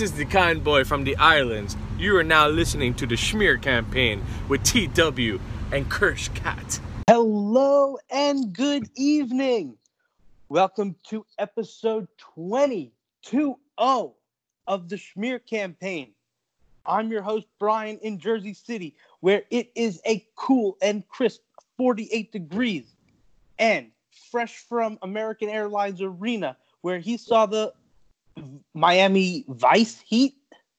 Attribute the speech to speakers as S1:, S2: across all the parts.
S1: This is the kind boy from the islands. You are now listening to the Schmear campaign with TW and Kirsch Cat.
S2: Hello and good evening. Welcome to episode 20 of the Schmear campaign. I'm your host, Brian, in Jersey City, where it is a cool and crisp 48 degrees. And fresh from American Airlines Arena, where he saw the Miami Vice Heat.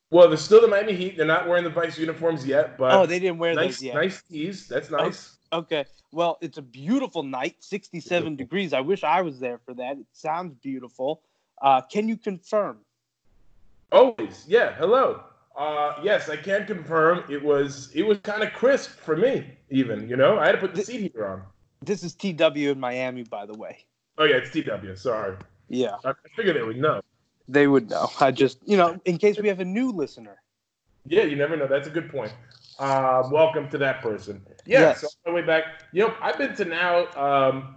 S3: Well, they're still the Miami Heat. They're not wearing the Vice uniforms yet, but
S2: Oh, they didn't wear
S3: nice,
S2: those yet.
S3: nice tees. That's nice.
S2: Okay. Well, it's a beautiful night, 67 degrees. I wish I was there for that. It sounds beautiful. Uh, can you confirm?
S3: Always, yeah. Hello. Uh, yes, I can confirm it was it was kind of crisp for me. Even you know, I had to put the seat heater on.
S2: This is TW in Miami, by the way.
S3: Oh yeah, it's TW. Sorry,
S2: Yeah,
S3: I figured they would know.
S2: They would know. I just, you know, in case we have a new listener.
S3: Yeah, you never know. That's a good point. Uh, welcome to that person. Yeah,
S2: Yes.
S3: so on my way back. You know, I've been to now um,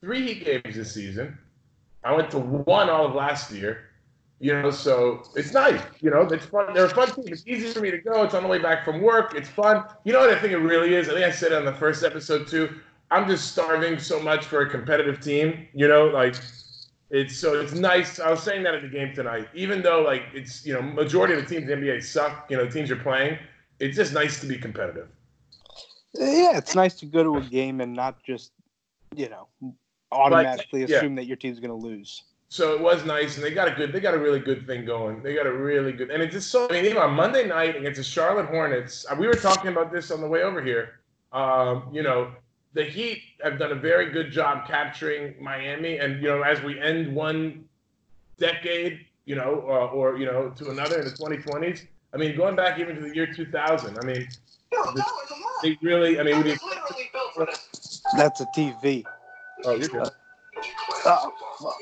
S3: three Heat games this season. I went to one all of last year. You know, so it's nice. You know, it's fun. They're a fun team. It's easy for me to go. It's on the way back from work. It's fun. You know what I think it really is? I think I said it on the first episode too. I'm just starving so much for a competitive team. You know, like it's so it's nice. I was saying that at the game tonight. Even though like it's you know majority of the teams in the NBA suck. You know, teams are playing. It's just nice to be competitive.
S2: Yeah, it's nice to go to a game and not just, you know, automatically
S3: yeah.
S2: assume that your team's going to lose.
S3: So it was nice, and they got a good, they got a really good thing going. They got a really good, and it's just so. I mean, even on Monday night against the Charlotte Hornets, uh, we were talking about this on the way over here. Um, you know, the Heat have done a very good job capturing Miami, and you know, as we end one decade, you know, uh, or you know, to another in the 2020s. I mean, going back even to the year 2000. I mean, the- they really. I mean, we
S2: That's a TV.
S3: oh, you're good.
S2: Oh, fuck.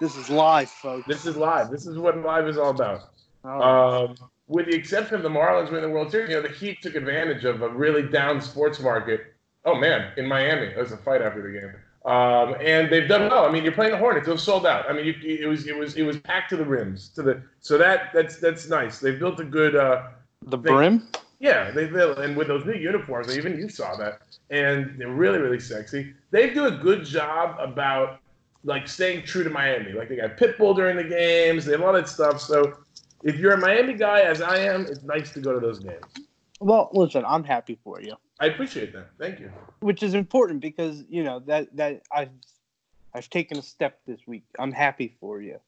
S2: This is live, folks.
S3: This is live. This is what live is all about.
S2: Oh,
S3: Um, with the exception of the Marlins winning the World Series, you know, the Heat took advantage of a really down sports market. Oh man, in Miami, there was a fight after the game, um, and they've done well. I mean, you're playing the Hornets; they've sold out. I mean, you, it was it was it was packed to the rims, to the so that that's that's nice. They've built a good. Uh,
S2: the brim?
S3: yeah, they built, and with those new uniforms, even you saw that, and they're really really sexy. They do a good job about like staying true to Miami. Like they got Pitbull during the games, they have all that stuff. So if you're a Miami guy, as I am, it's nice to go to those games.
S2: Well, listen, I'm happy for you,
S3: I appreciate that. Thank you.
S2: which is important because you know that that I've I've taken a step this week. I'm happy for you.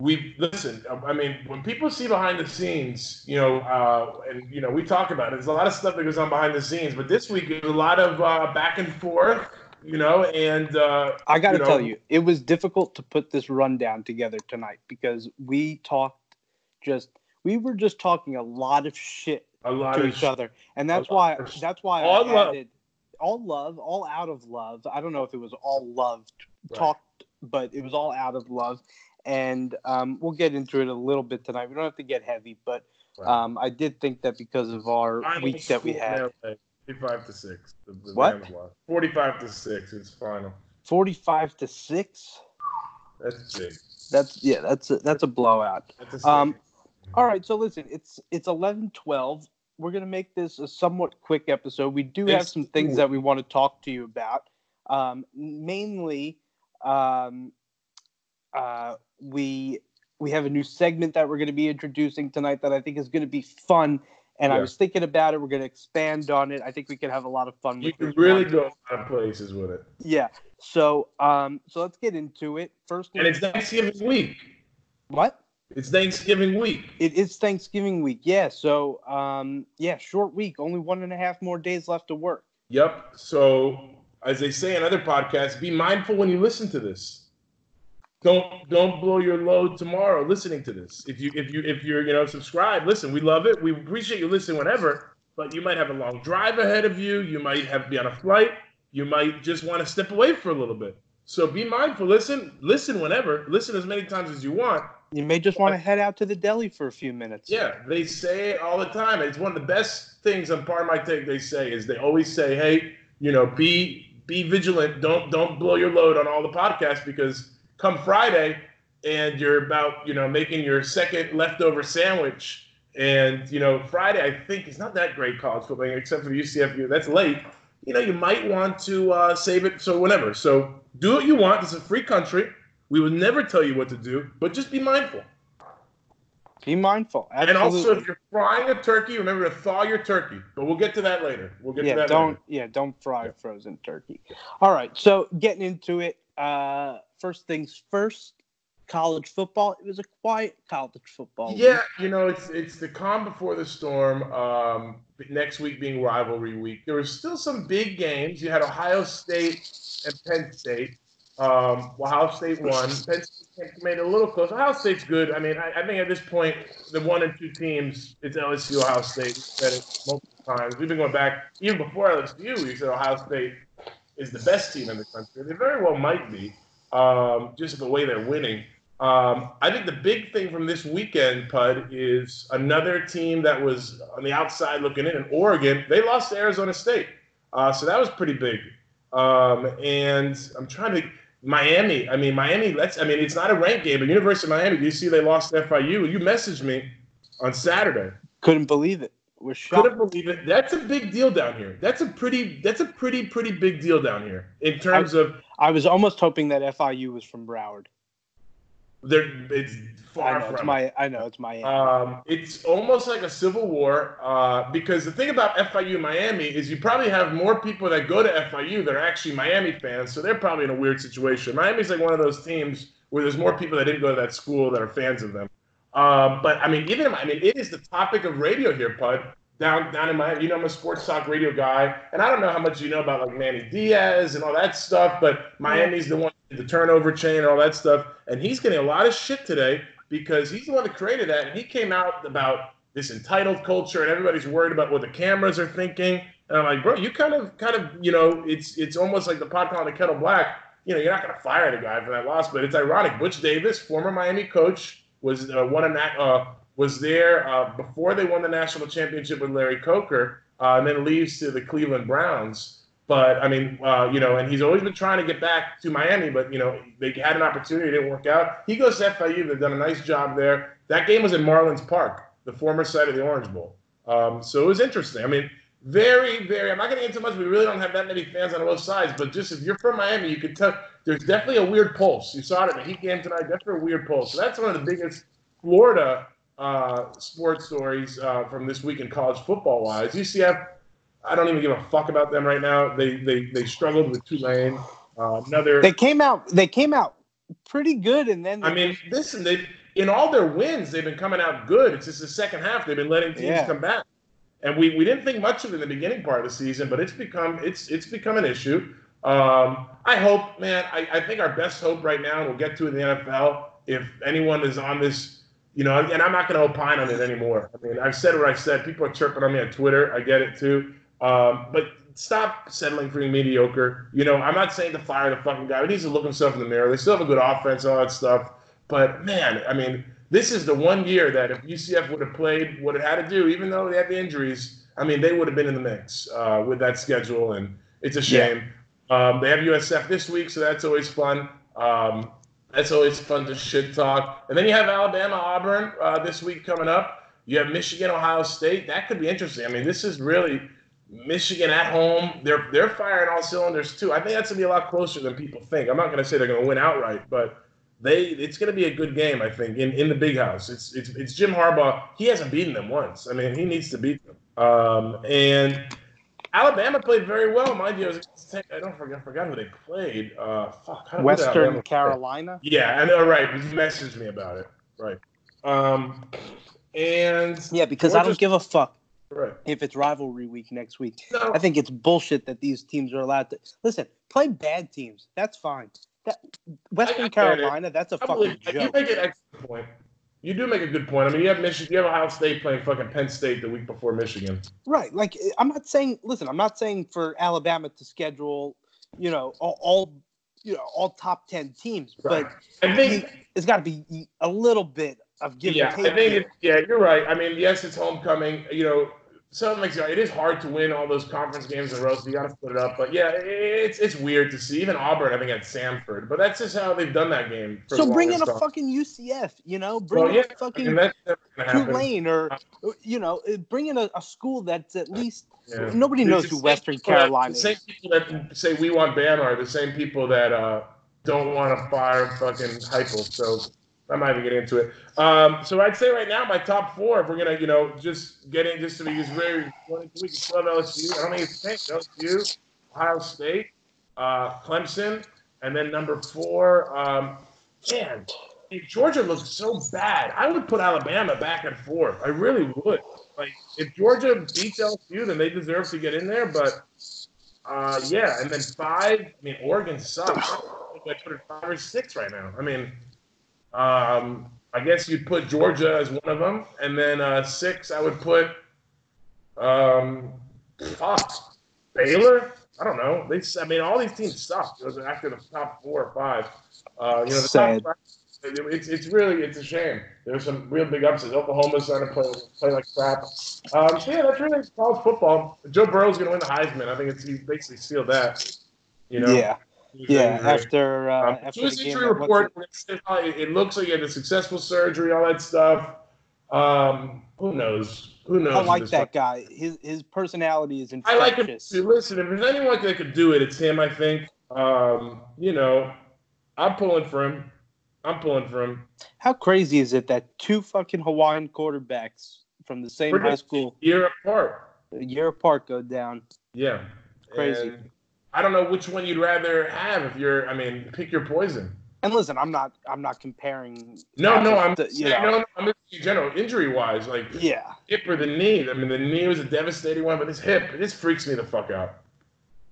S3: We listen. I mean, when people see behind the scenes, you know, uh, and you know, we talk about it. There's a lot of stuff that goes on behind the scenes, but this week there's a lot of uh, back and forth, you know, and uh,
S2: I got to
S3: You know-
S2: tell you, it was difficult to put this rundown together tonight because we talked just we were just talking a lot of shit
S3: a lot
S2: to each other, and that's why that's why
S3: all
S2: I
S3: love.
S2: added all love, all out of love. I don't know if it was all love
S3: Right.
S2: talked, but it was all out of love, and um, we'll get into it a little bit tonight. We don't have to get heavy, but
S3: Right.
S2: um, I did think that because of our
S3: Final
S2: week that we had,
S3: Forty-five to six. The, the
S2: What?
S3: Forty-five to six. It's final.
S2: forty-five to six.
S3: That's big.
S2: That's yeah, that's a, that's a blowout.
S3: That's a
S2: Um. All right, so listen, it's it's eleven twelve. We're gonna make this a somewhat quick episode. We do have some things that we want to talk to you about. Um, mainly, um, uh, we we have a new segment that we're going to be introducing tonight that I think is going to be fun. And I was thinking about it. We're going to expand on it. I think we could have a lot of fun.
S3: you can really
S2: one.
S3: go a lot of places with it.
S2: Yeah. So um, so let's get into it. First,
S3: And it's Thanksgiving week.
S2: what?
S3: It's Thanksgiving week.
S2: It is Thanksgiving week, yeah. So, um, yeah, short week. Only one and a half more days left to work.
S3: Yep. So, as they say in other podcasts, be mindful when you listen to this. Don't don't blow your load tomorrow listening to this. If you if you if you're you know subscribe, listen. We love it. We appreciate you listening whenever. But you might have a long drive ahead of you. You might have to be on a flight. You might just want to step away for a little bit. So be mindful. Listen. Listen whenever. Listen as many times as you want.
S2: You may just want to head out to the deli for a few minutes.
S3: Yeah, they say it all the time. It's one of the best things on Pardon My Take. They say is they always say, "Hey, you know, be be vigilant. Don't don't blow your load on all the podcasts because come Friday, and you're about you know making your second leftover sandwich. And you know Friday, I think is not that great college football, except for the UCF. That's late. You know you might want to uh, save it so whenever. So do what you want. This is a free country. We would never tell you what to do, but just be mindful.
S2: Be mindful.
S3: Absolutely. And also, if you're frying a turkey, remember to thaw your turkey. But we'll get to that later. We'll get
S2: yeah,
S3: to that
S2: don't,
S3: later.
S2: Yeah, don't fry yeah. frozen turkey. All right, so getting into it. Uh, first things first. College football. It was a quiet college football.
S3: Yeah, week. you know, it's it's the calm before the storm. Um, next week being rivalry week. There was still some big games. You had Ohio State and Penn State. Um, Ohio State won. Penn State made it a little close. Ohio State's good. I mean, I, I, think at this point, the one and two teams, it's LSU, Ohio State. We've said it multiple times. We've been going back even before LSU. We said Ohio State is the best team in the country. They very well might be, um, just the way they're winning. Um, I think the big thing from this weekend, Pud, is another team that was on the outside looking in, in Oregon. They lost to Arizona State, uh, so that was pretty big. Um, and I'm trying to Miami. I mean, Miami. Let's. I mean, it's not a ranked game, but University of Miami. Do you see they lost to FIU? You messaged me on Saturday.
S2: Couldn't believe it. Was shocked.
S3: Couldn't believe it. That's a big deal down here. That's a pretty. That's a pretty pretty big deal down here in terms
S2: I,
S3: of.
S2: I was almost hoping that FIU was from Broward.
S3: There, it's far
S2: I know,
S3: from.
S2: It's my, I know it's my.
S3: Um, it's almost like a civil war uh, because the thing about FIU Miami is you probably have more people that go to FIU that are actually Miami fans, so they're probably in a weird situation. Miami's like one of those teams where there's more people that didn't go to that school that are fans of them. Uh, but I mean, even I mean, it is the topic of radio here, Pud. Down, down in Miami, you know, I'm a sports talk radio guy, and I don't know how much you know about like Manny Diaz and all that stuff, but Miami's the one the turnover chain and all that stuff. And he's getting a lot of shit today because he's the one that created that. And he came out about this entitled culture and everybody's worried about what the cameras are thinking. And I'm like, bro, you kind of, kind of, you know, it's it's almost like the pot calling the kettle black. You know, you're not going to fire the guy for that loss, but it's ironic. Butch Davis, former Miami coach, was uh, one of that uh, was there uh, before they won the national championship with Larry Coker, uh, and then leaves to the Cleveland Browns. But I mean, uh, you know, and he's always been trying to get back to Miami, but you know, they had an opportunity, it didn't work out. He goes to FIU, they've done a nice job there. That game was in Marlins Park, the former site of the Orange Bowl. Um, so it was interesting. I mean, very, very. I'm not going to get into much. We really don't have that many fans on both sides, but just if you're from Miami, you could tell there's definitely a weird pulse. You saw it in the Heat game tonight. Definitely a weird pulse. So that's one of the biggest Florida uh, sports stories uh, from this week in college football wise. UCF I don't even give a fuck about them right now. They they they struggled with Tulane. Uh, another.
S2: They came out. They came out pretty good, and then.
S3: I mean, listen. They in all their wins, they've been coming out good. It's just the second half they've been letting teams yeah. come back, and we, we didn't think much of it in the beginning part of the season, but it's become it's it's become an issue. Um, I hope, man. I, I think our best hope right now, and we'll get to in the NFL. If anyone is on this, you know, and I'm not going to opine on it anymore. I mean, I've said what I've said. People are chirping on me on Twitter. I get it too. Um, but stop settling for mediocre. You know, I'm not saying to fire the fucking guy. He needs to look himself in the mirror. They still have a good offense, all that stuff. But man, I mean, this is the one year that if UCF would have played what it had to do, even though they had the injuries, I mean, they would have been in the mix uh, with that schedule, and it's a shame. Yeah. Um, they have USF this week, so that's always fun. Um, that's always fun to shit talk. And then you have Alabama, Auburn uh, this week coming up. You have Michigan, Ohio State. That could be interesting. I mean, this is really Michigan at home, they're they're firing all cylinders too. I think that's gonna be a lot closer than people think. I'm not gonna say they're gonna win outright, but they it's gonna be a good game. I think in, in the big house. It's it's it's Jim Harbaugh. He hasn't beaten them once. I mean, he needs to beat them. Um, and Alabama played very well, mind you. I, I don't forget, I forgot who they played. Uh, fuck,
S2: Western Carolina.
S3: Yeah, I know. Right, you messaged me about it. Right. Um, and
S2: yeah, because I don't just, give a fuck
S3: Right.
S2: If it's rivalry week next week,
S3: no.
S2: I think it's bullshit that these teams are allowed to listen. Play bad teams. That's fine. That Western I, Carolina, that's a I fucking joke.
S3: You make an excellent point. You do make a good point. I mean, you have Michigan, you have Ohio State playing fucking Penn State the week before Michigan.
S2: Right. Like, I'm not saying. Listen, I'm not saying for Alabama to schedule, you know, all, all you know, all top ten teams, right. but I think it's got to be a little bit of give
S3: yeah. I think it, yeah, you're right. I mean, yes, it's homecoming. You know, so it makes it, is hard to win all those conference games in a row. So you got to put it up. But yeah, it's it's weird to see. Even Auburn, I think, at Samford. but that's just how they've done that game. For
S2: So bring in a
S3: time.
S2: fucking UCF, you know, bring
S3: Well,
S2: in
S3: yeah,
S2: a
S3: I
S2: fucking
S3: mean, gonna happen.
S2: Tulane or you know, uh, bring in a, a school that's at least
S3: Yeah.
S2: nobody
S3: It's
S2: knows who Western Carolina
S3: The same people that say we want Bama are the same people that uh, don't want to fire fucking Heupel. So I'm not even getting into it. Um, so I'd say right now my top four, if we're gonna, you know, just get in, just to be just very, we still LSU. I don't think it's. LSU, Ohio State, uh, Clemson, and then number four, um, man, Georgia looks so bad, I would put Alabama back and forth. I really would. Like if Georgia beats LSU, then they deserve to get in there. But uh, yeah, and then five. I mean, Oregon sucks. I put it five or six right now. I mean, um, I guess you'd put Georgia as one of them, and then uh, six I would put. Um, fuck, Baylor. I don't know. They, I mean, all these teams suck. Those are after the top four or five. Uh, you know, the
S2: Sad.
S3: top five, it's it's really it's a shame. There's some real big upsets. Oklahoma's starting to play play like crap. Um, so yeah, that's really college football. Joe Burrow's going to win the Heisman. I think it's he basically sealed that. You know.
S2: Yeah, yeah. After uh,
S3: Um,
S2: after
S3: to his
S2: the
S3: injury
S2: what's
S3: report,
S2: it-
S3: it, it looks like he had a successful surgery, all that stuff. Um, who knows? Who knows?
S2: I like that
S3: point?
S2: guy. His his personality is infectious.
S3: I like him.
S2: infectious.
S3: too. Listen, if there's anyone that could do it, it's him. I think. Um, you know, I'm pulling for him. I'm pulling for him.
S2: How crazy is it that two fucking Hawaiian quarterbacks from the same
S3: We're
S2: high
S3: just
S2: school
S3: Year apart.
S2: a year apart go down?
S3: Yeah.
S2: Crazy.
S3: And I don't know which one you'd rather have if you're. I mean, pick your poison.
S2: And listen, I'm not I'm not comparing.
S3: No, no, I'm.
S2: the- you know,
S3: no, no, I'm in general injury wise, like
S2: yeah.
S3: hip or the knee. I mean, the knee was a devastating one, but this hip, this freaks me the fuck out.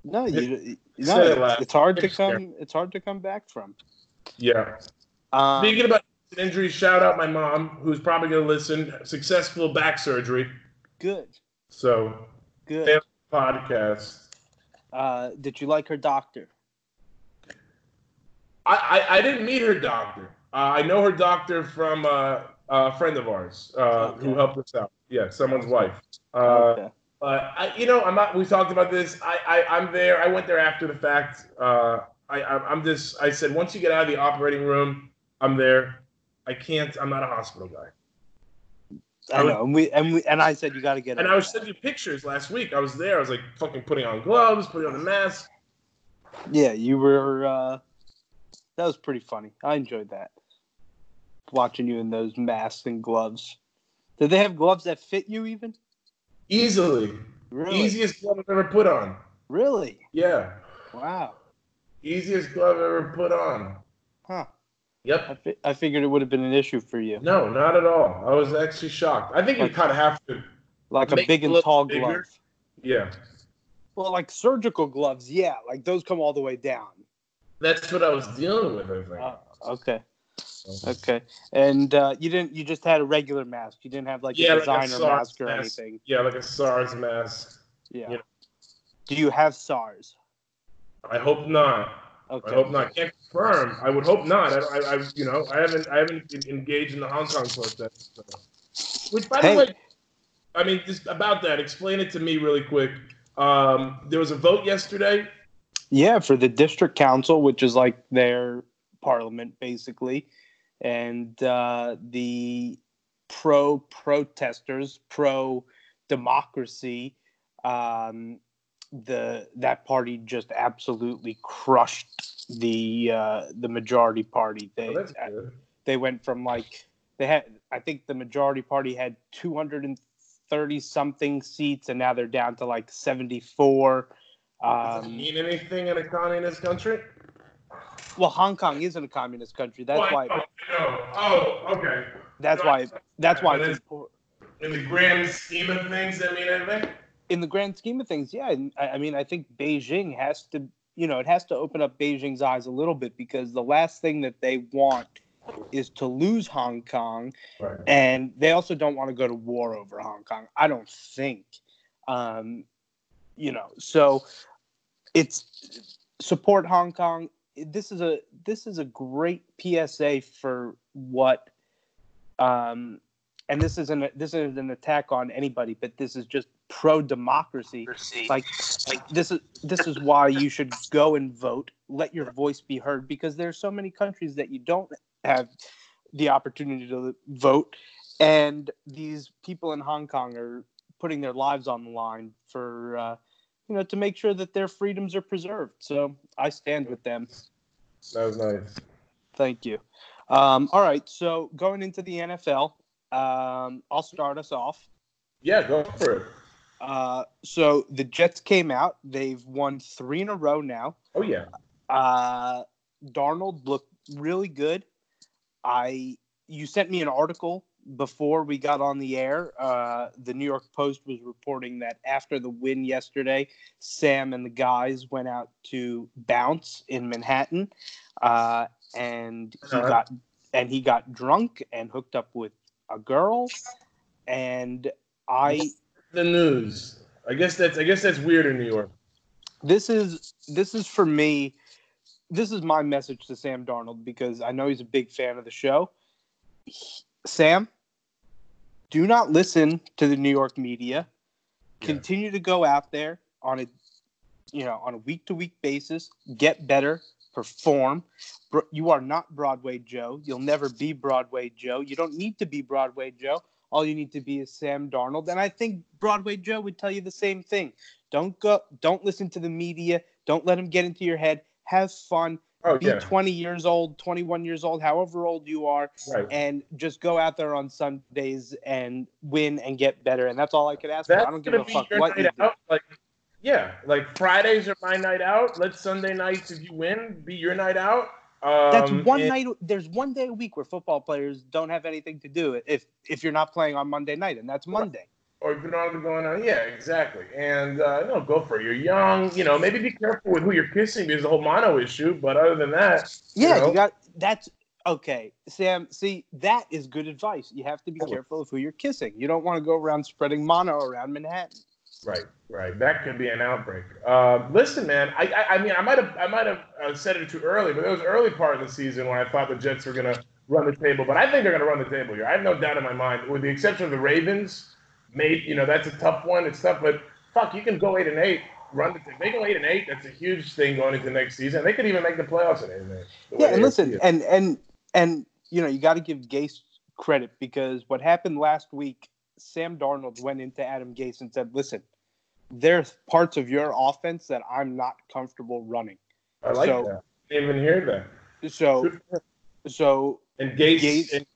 S2: No, you, no,
S3: it
S2: it's,
S3: last-
S2: it's hard to come. It's hard to come back from.
S3: Yeah.
S2: Um,
S3: Speaking about injuries, shout out my mom, who's probably going to listen. Successful back surgery.
S2: good,
S3: So,
S2: good.
S3: Podcast.
S2: Uh, did you like her doctor?
S3: I, I, I didn't meet her doctor. Uh, I know her doctor from uh, a friend of ours uh, who helped us out. Yeah, someone's wife. Uh,
S2: okay.
S3: But I, you know, I'm not. We talked about this. I, I, I'm there. I went there after the fact. Uh, I, I'm just. I said once you get out of the operating room, I'm there. I can't. I'm not a hospital guy.
S2: I know, and we and we and I said you got to get.
S3: And I was sending you pictures last week. I was there. I was like fucking putting on gloves, putting on the mask.
S2: Yeah, you were. Uh, that was pretty funny. I enjoyed that. Watching you in those masks and gloves. Did they have gloves that fit you even?
S3: Easily,
S2: Really?
S3: easiest glove I've ever put on.
S2: Really?
S3: Yeah,
S2: Wow.
S3: easiest glove I've ever put on.
S2: Huh.
S3: Yep.
S2: I, fi- I figured it would have been an issue for you.
S3: No, not at all. I was actually shocked. I think you
S2: Okay.
S3: kind of have to.
S2: Like a big and tall
S3: bigger.
S2: glove.
S3: Yeah,
S2: Well, like surgical gloves, yeah, like those come all the way down.
S3: that's what I was dealing with. I think.
S2: Oh, okay. Okay. And uh, you didn't. You just had a regular mask. You didn't have like
S3: Yeah,
S2: a
S3: like a
S2: designer mask or
S3: mask.
S2: anything.
S3: Yeah, like a SARS mask.
S2: Yeah.
S3: Yeah.
S2: Do you have SARS?
S3: I hope not.
S2: Okay.
S3: I hope not. Can't confirm. I would hope not. I, I, I you know, I haven't, I haven't engaged in the Hong Kong protest. So. Which, by
S2: Hey.
S3: the way, I mean, just about that. Explain it to me really quick. Um, there was a vote yesterday.
S2: Yeah, for the district council, which is like their parliament, basically, and uh, the pro protesters, pro democracy, um, the that party just absolutely crushed the uh, the majority party. They
S3: Oh,
S2: they went from like they had I think the majority party had 230 something seats and now they're down to like 74
S3: Does it
S2: um,
S3: mean anything in a communist country?
S2: well Hong Kong isn't a communist country that's
S3: Well,
S2: why
S3: Oh, oh, okay.
S2: that's why that's why it's
S3: In the grand scheme of things, that mean anything?
S2: In the grand scheme of things yeah I, I mean I think Beijing has to you know it has to open up Beijing's eyes a little bit because the last thing that they want is to lose Hong Kong
S3: Right.
S2: and they also don't want to go to war over Hong Kong. I don't think, um, you know. So it's support Hong Kong. This is a this is a great PSA for what, um, and this isn't a, this isn't an attack on anybody, but this is just pro democracy. Like, like this is this is why you should go and vote. Let your voice be heard because there's so many countries that you don't have the opportunity to vote, and these people in Hong Kong are putting their lives on the line for uh, you know to make sure that their freedoms are preserved. So I stand with them.
S3: That was nice.
S2: Thank you. Um, all right, so going into the NFL, um, I'll start us off.
S3: Yeah, go for it.
S2: Uh, so the Jets came out. They've won three in a row now.
S3: Oh yeah.
S2: Uh, Darnold looked really good. I you sent me an article before we got on the air. Uh, the New York Post was reporting that after the win yesterday, Sam and the guys went out to bounce in Manhattan, uh, and he
S3: Uh-huh.
S2: got and he got drunk and hooked up with a girl, and I
S3: The news. I guess that's I guess that's weird in New York.
S2: this is this is for me this is my message to sam darnold because i know he's a big fan of the show He- sam do not listen to the new york media
S3: Yeah.
S2: continue to go out there on a you know on a week to week basis get better perform you are not broadway joe you'll never be broadway joe you don't need to be broadway joe all you need to be is sam darnold and i think broadway joe would tell you the same thing don't go don't listen to the media don't let them get into your head have fun
S3: Oh
S2: be
S3: yeah.
S2: 20 years old 21 years old however old you are
S3: Right.
S2: and just go out there on sundays and win and get better and that's all i could ask for
S3: That's
S2: i don't give a fuck what you do.
S3: Like, yeah, like Fridays are my night out. Let Sunday nights, if you win, be your night out. Um,
S2: that's one
S3: and-
S2: night there's one day a week where football players don't have anything to do if if you're not playing on monday night and that's monday
S3: or if you're not going on. Yeah, exactly. And uh, no, go for it. You're young. You know, maybe be careful with who you're kissing because the whole mono issue. But other than that,
S2: yeah
S3: know?
S2: you got that's okay sam see that is good advice you have to be careful of who you're kissing you don't want to go around spreading mono around manhattan
S3: Right, right. That could be an outbreak. Uh, listen, man. I, I, I mean, I might have, I might have uh, said it too early, but it was early part of the season when I thought the Jets were going to run the table. But I think they're going to run the table here. I have no doubt in my mind, with the exception of the Ravens. Made, you know, that's a tough one. It's tough, but fuck, you can go eight and eight. Run the they go eight and eight. That's a huge thing going into next season. They could even make the playoffs in eight and eight.
S2: Yeah, and listen,
S3: it.
S2: and and and you know, you got to give Gase credit because what happened last week, Sam Darnold went into Adam Gase and said, "Listen, there's parts of your offense that I'm not comfortable running."
S3: I like
S2: so-
S3: that. Didn't even hear that.
S2: So,
S3: Good for him.
S2: so
S3: And Gase,
S2: Gase-
S3: and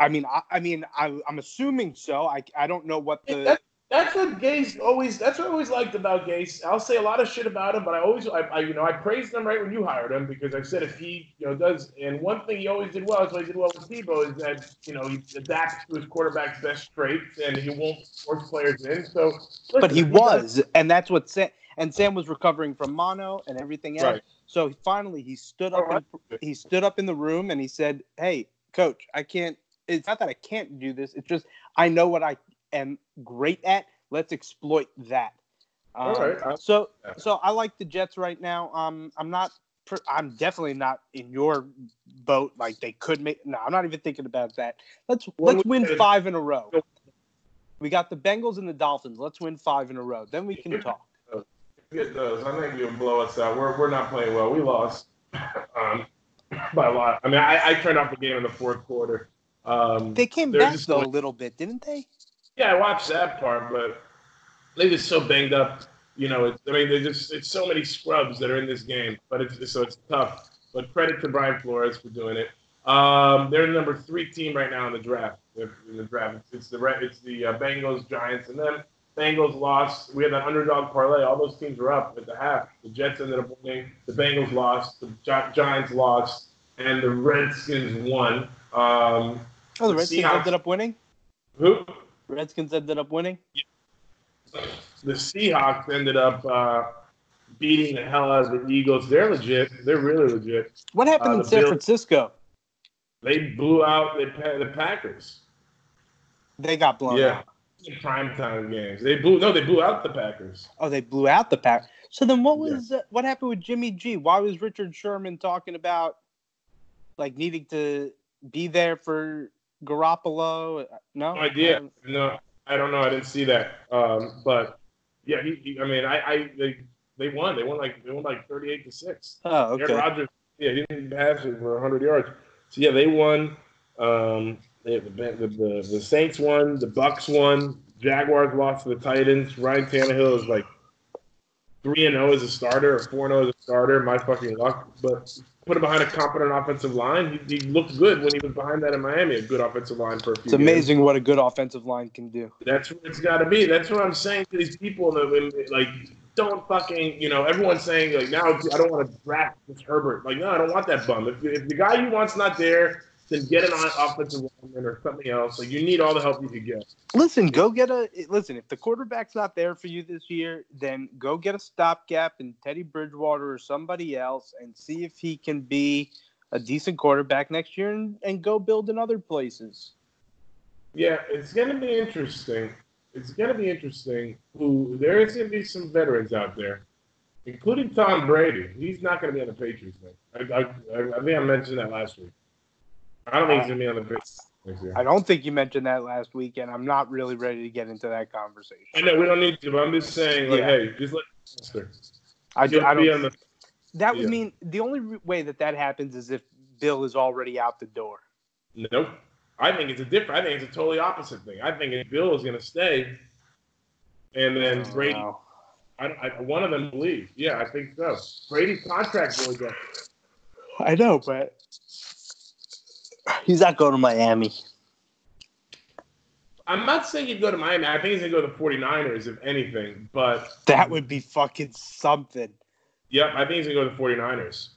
S2: I mean, I, I mean, I, I'm assuming so. I, I don't know what the
S3: That- that's what Gase always. That's what I always liked about Gase. I'll say a lot of shit about him, but I always, I, I you know, I praised him right when you hired him because I said if he, you know, does. And one thing he always did well is what he did well with Tebow is that you know he adapts to his quarterback's best traits and he won't force players in. So, listen,
S2: but he was, and that's what Sam and Sam was recovering from mono and everything else.
S3: Right.
S2: So finally, he stood up.
S3: Oh,
S2: in, he stood up in the room and he said, "Hey, coach, I can't. It's not that I can't do this. It's just I know what I am great at. Let's exploit that." Um,
S3: All right.
S2: So, so I like the Jets right now. Um, I'm not. I'm definitely not in your boat. Like they could make. No, I'm not even thinking about that. Let's
S3: Well,
S2: let's win five in a row. We got the Bengals and the Dolphins. Let's win five in a row. Then we can talk.
S3: Get those. I think you'll blow us out. We're, we're not playing well. We lost um, by a lot. I mean, I, I turned off the game in the fourth quarter. Um,
S2: They came back
S3: just
S2: though a little bit, didn't they?
S3: Yeah, I watched that part, but they just so banged up. You know, it's, I mean, there's just it's so many scrubs that are in this game, but it's so it's tough. But credit to Brian Flores for doing it. Um, they're the number three team right now in the draft. In the draft, it's, it's the it's the uh, Bengals, Giants, and then Bengals lost. We had that underdog parlay. All those teams were up at the half. The Jets ended up winning. The Bengals lost. The Gi- Giants lost, and the Redskins won. Um,
S2: Oh, the
S3: The
S2: Redskins
S3: Seahawks-
S2: ended up winning.
S3: who?
S2: Redskins ended up winning.
S3: the Seahawks ended up uh, beating the hell out of the Eagles. They're legit. They're really legit.
S2: What happened
S3: Uh,
S2: in San
S3: Bills-
S2: Francisco?
S3: They blew out the, the Packers.
S2: They got blown
S3: yeah,
S2: out.
S3: in primetime games. They blew no, they blew out the Packers.
S2: Oh, they blew out the pack. So then, what
S3: Yeah.
S2: was uh, what happened with Jimmy G? Why was Richard Sherman talking about like needing to be there for Garoppolo? No
S3: No idea.
S2: Um,
S3: No, I don't know. I didn't see that. Um, but yeah, he, he, I mean, I, I they they won. They won like they won like thirty eight to six.
S2: Oh, okay.
S3: Aaron Rodgers, yeah, he didn't pass it for hundred yards. So yeah, they won. Um, they, the, the, the the Saints won. The Bucks won. Jaguars lost to the Titans. Ryan Tannehill is like three and zero as a starter or four and zero as a starter. My fucking luck, but put him behind a competent offensive line. He, he looked good when he was behind that in Miami. A good offensive line for a few.
S2: It's amazing what a good offensive line can do.
S3: That's what it's got to be. That's what I'm saying to these people that like don't fucking you know everyone's saying like now I don't want to draft this Herbert. Like no, I don't want that bum. If, if the guy you want's not there, then get an offensive lineman or something else. So you need all the help you could get.
S2: Listen, go get a listen. If the quarterback's not there for you this year, then go get a stopgap in Teddy Bridgewater or somebody else, and see if he can be a decent quarterback next year, and, and go build in other places.
S3: Yeah, it's gonna be interesting. It's gonna be interesting. Who there is gonna be some veterans out there, including Tom Brady. He's not gonna be on the Patriots. Man. I, I, I think I mentioned that last week. I don't think he's uh, gonna be on the next year.
S2: I don't think you mentioned that last week, and I'm not really ready to get into that conversation.
S3: I know we don't need to, but I'm just saying, like,
S2: Yeah.
S3: hey, just let
S2: I,
S3: He'll
S2: I don't.
S3: on the
S2: That would
S3: yeah.
S2: mean the only way that that happens is if Bill is already out the door.
S3: Nope. I think it's a different. I think it's a totally opposite thing. I think if Bill is going to stay, and then oh, Brady,
S2: Wow.
S3: I, I, one of them will leave. Yeah, I think so. Brady's contract really good.
S2: I know, but he's not going to Miami.
S3: I'm not saying he'd go to Miami. I think he's going to go to the 49ers, if anything. But
S2: That would be fucking something.
S3: yep, I think he's going to go to the 49ers.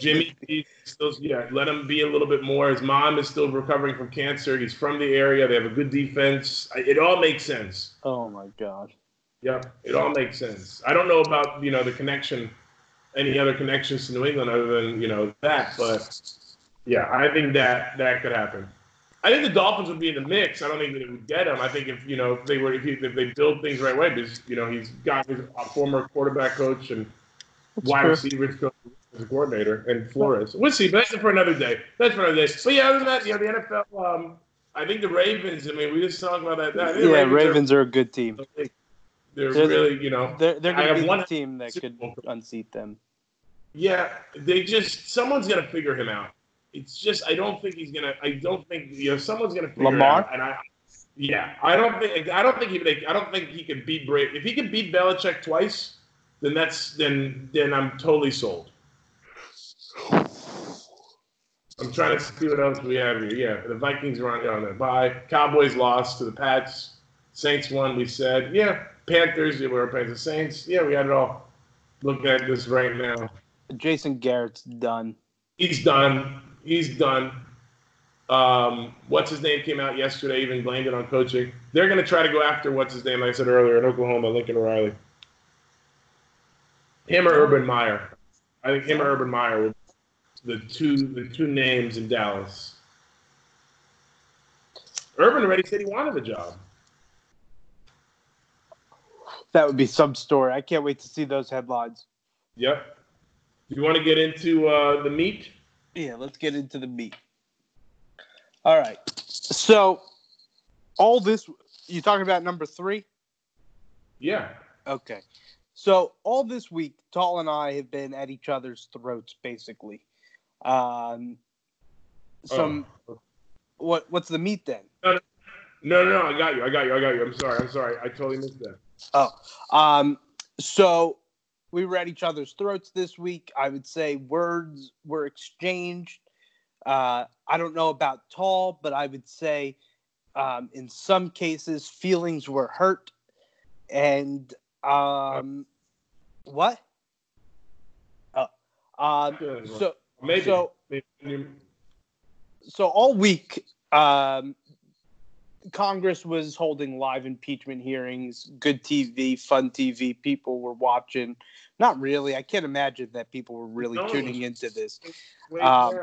S3: Jimmy, still, yeah, let him be a little bit more. His mom is still recovering from cancer. He's from the area. They have a good defense. It all makes sense.
S2: Oh my god.
S3: Yep, it all makes sense. I don't know about you know the connection, any other connections to New England other than you know that, but yeah, I think that that could happen. I think the Dolphins would be in the mix. I don't think that it would get him. I think if you know if they were if, he, if they build things the right way, because you know he's got his a former quarterback coach and wide
S2: true.
S3: receivers coach as a coordinator and Flores. We'll see, but that's for another day. That's for another day. But yeah, other than that, you know the NFL. Um, I think the Ravens. I mean, we just talked about that. I think the
S2: Yeah,
S3: are-
S2: Ravens are a good team.
S3: they're
S2: They're-
S3: really, you know,
S2: They're they're going to be
S3: one-
S2: the team that could unseat them.
S3: Yeah, they just someone's gonna figure him out. It's just I don't think he's gonna. I don't think you know someone's gonna figure
S2: Lamar?
S3: it out. And I, yeah, I don't think I don't think he I don't think he could beat Brady. If he could beat Belichick twice, then that's then then I'm totally sold. I'm trying to see what else we have here. Yeah, the Vikings are on, on the bye. Cowboys lost to the Pats. Saints won. We said yeah. Panthers. Yeah, we were playing the Saints. Yeah, we had it all. Looking at this right now.
S2: Jason Garrett's done.
S3: He's done. He's done. Um, what's his name came out yesterday, even blamed it on coaching. They're going to try to go after what's his name, like I said earlier, in Oklahoma, Lincoln Riley. Him or Urban Meyer. I think him or Urban Meyer were the two the two names in Dallas. Urban already said he wanted the job.
S2: That would be some story. I can't wait to see those headlines.
S3: Yep. Do you want to get into uh, the meat?
S2: Yeah, let's get into the meat. All right. So, all this, you talking about number three?
S3: Yeah.
S2: Okay. So, all this week, Tall and I have been at each other's throats, basically. Um, some,
S3: Oh.
S2: what, what's the meat then?
S3: No, no, no. I got you. I got you. I got you. I'm sorry. I'm sorry. I totally missed that. Oh.
S2: Um, so we were at each other's throats this week. I would say words were exchanged. Uh, I don't know about tall, but I would say um, in some cases feelings were hurt. And um, what? Oh, um, so
S3: Maybe.
S2: so
S3: Maybe.
S2: so all week um, congress was holding live impeachment hearings good tv fun tv people were watching not really i can't imagine that people were really
S3: No.
S2: tuning into this um,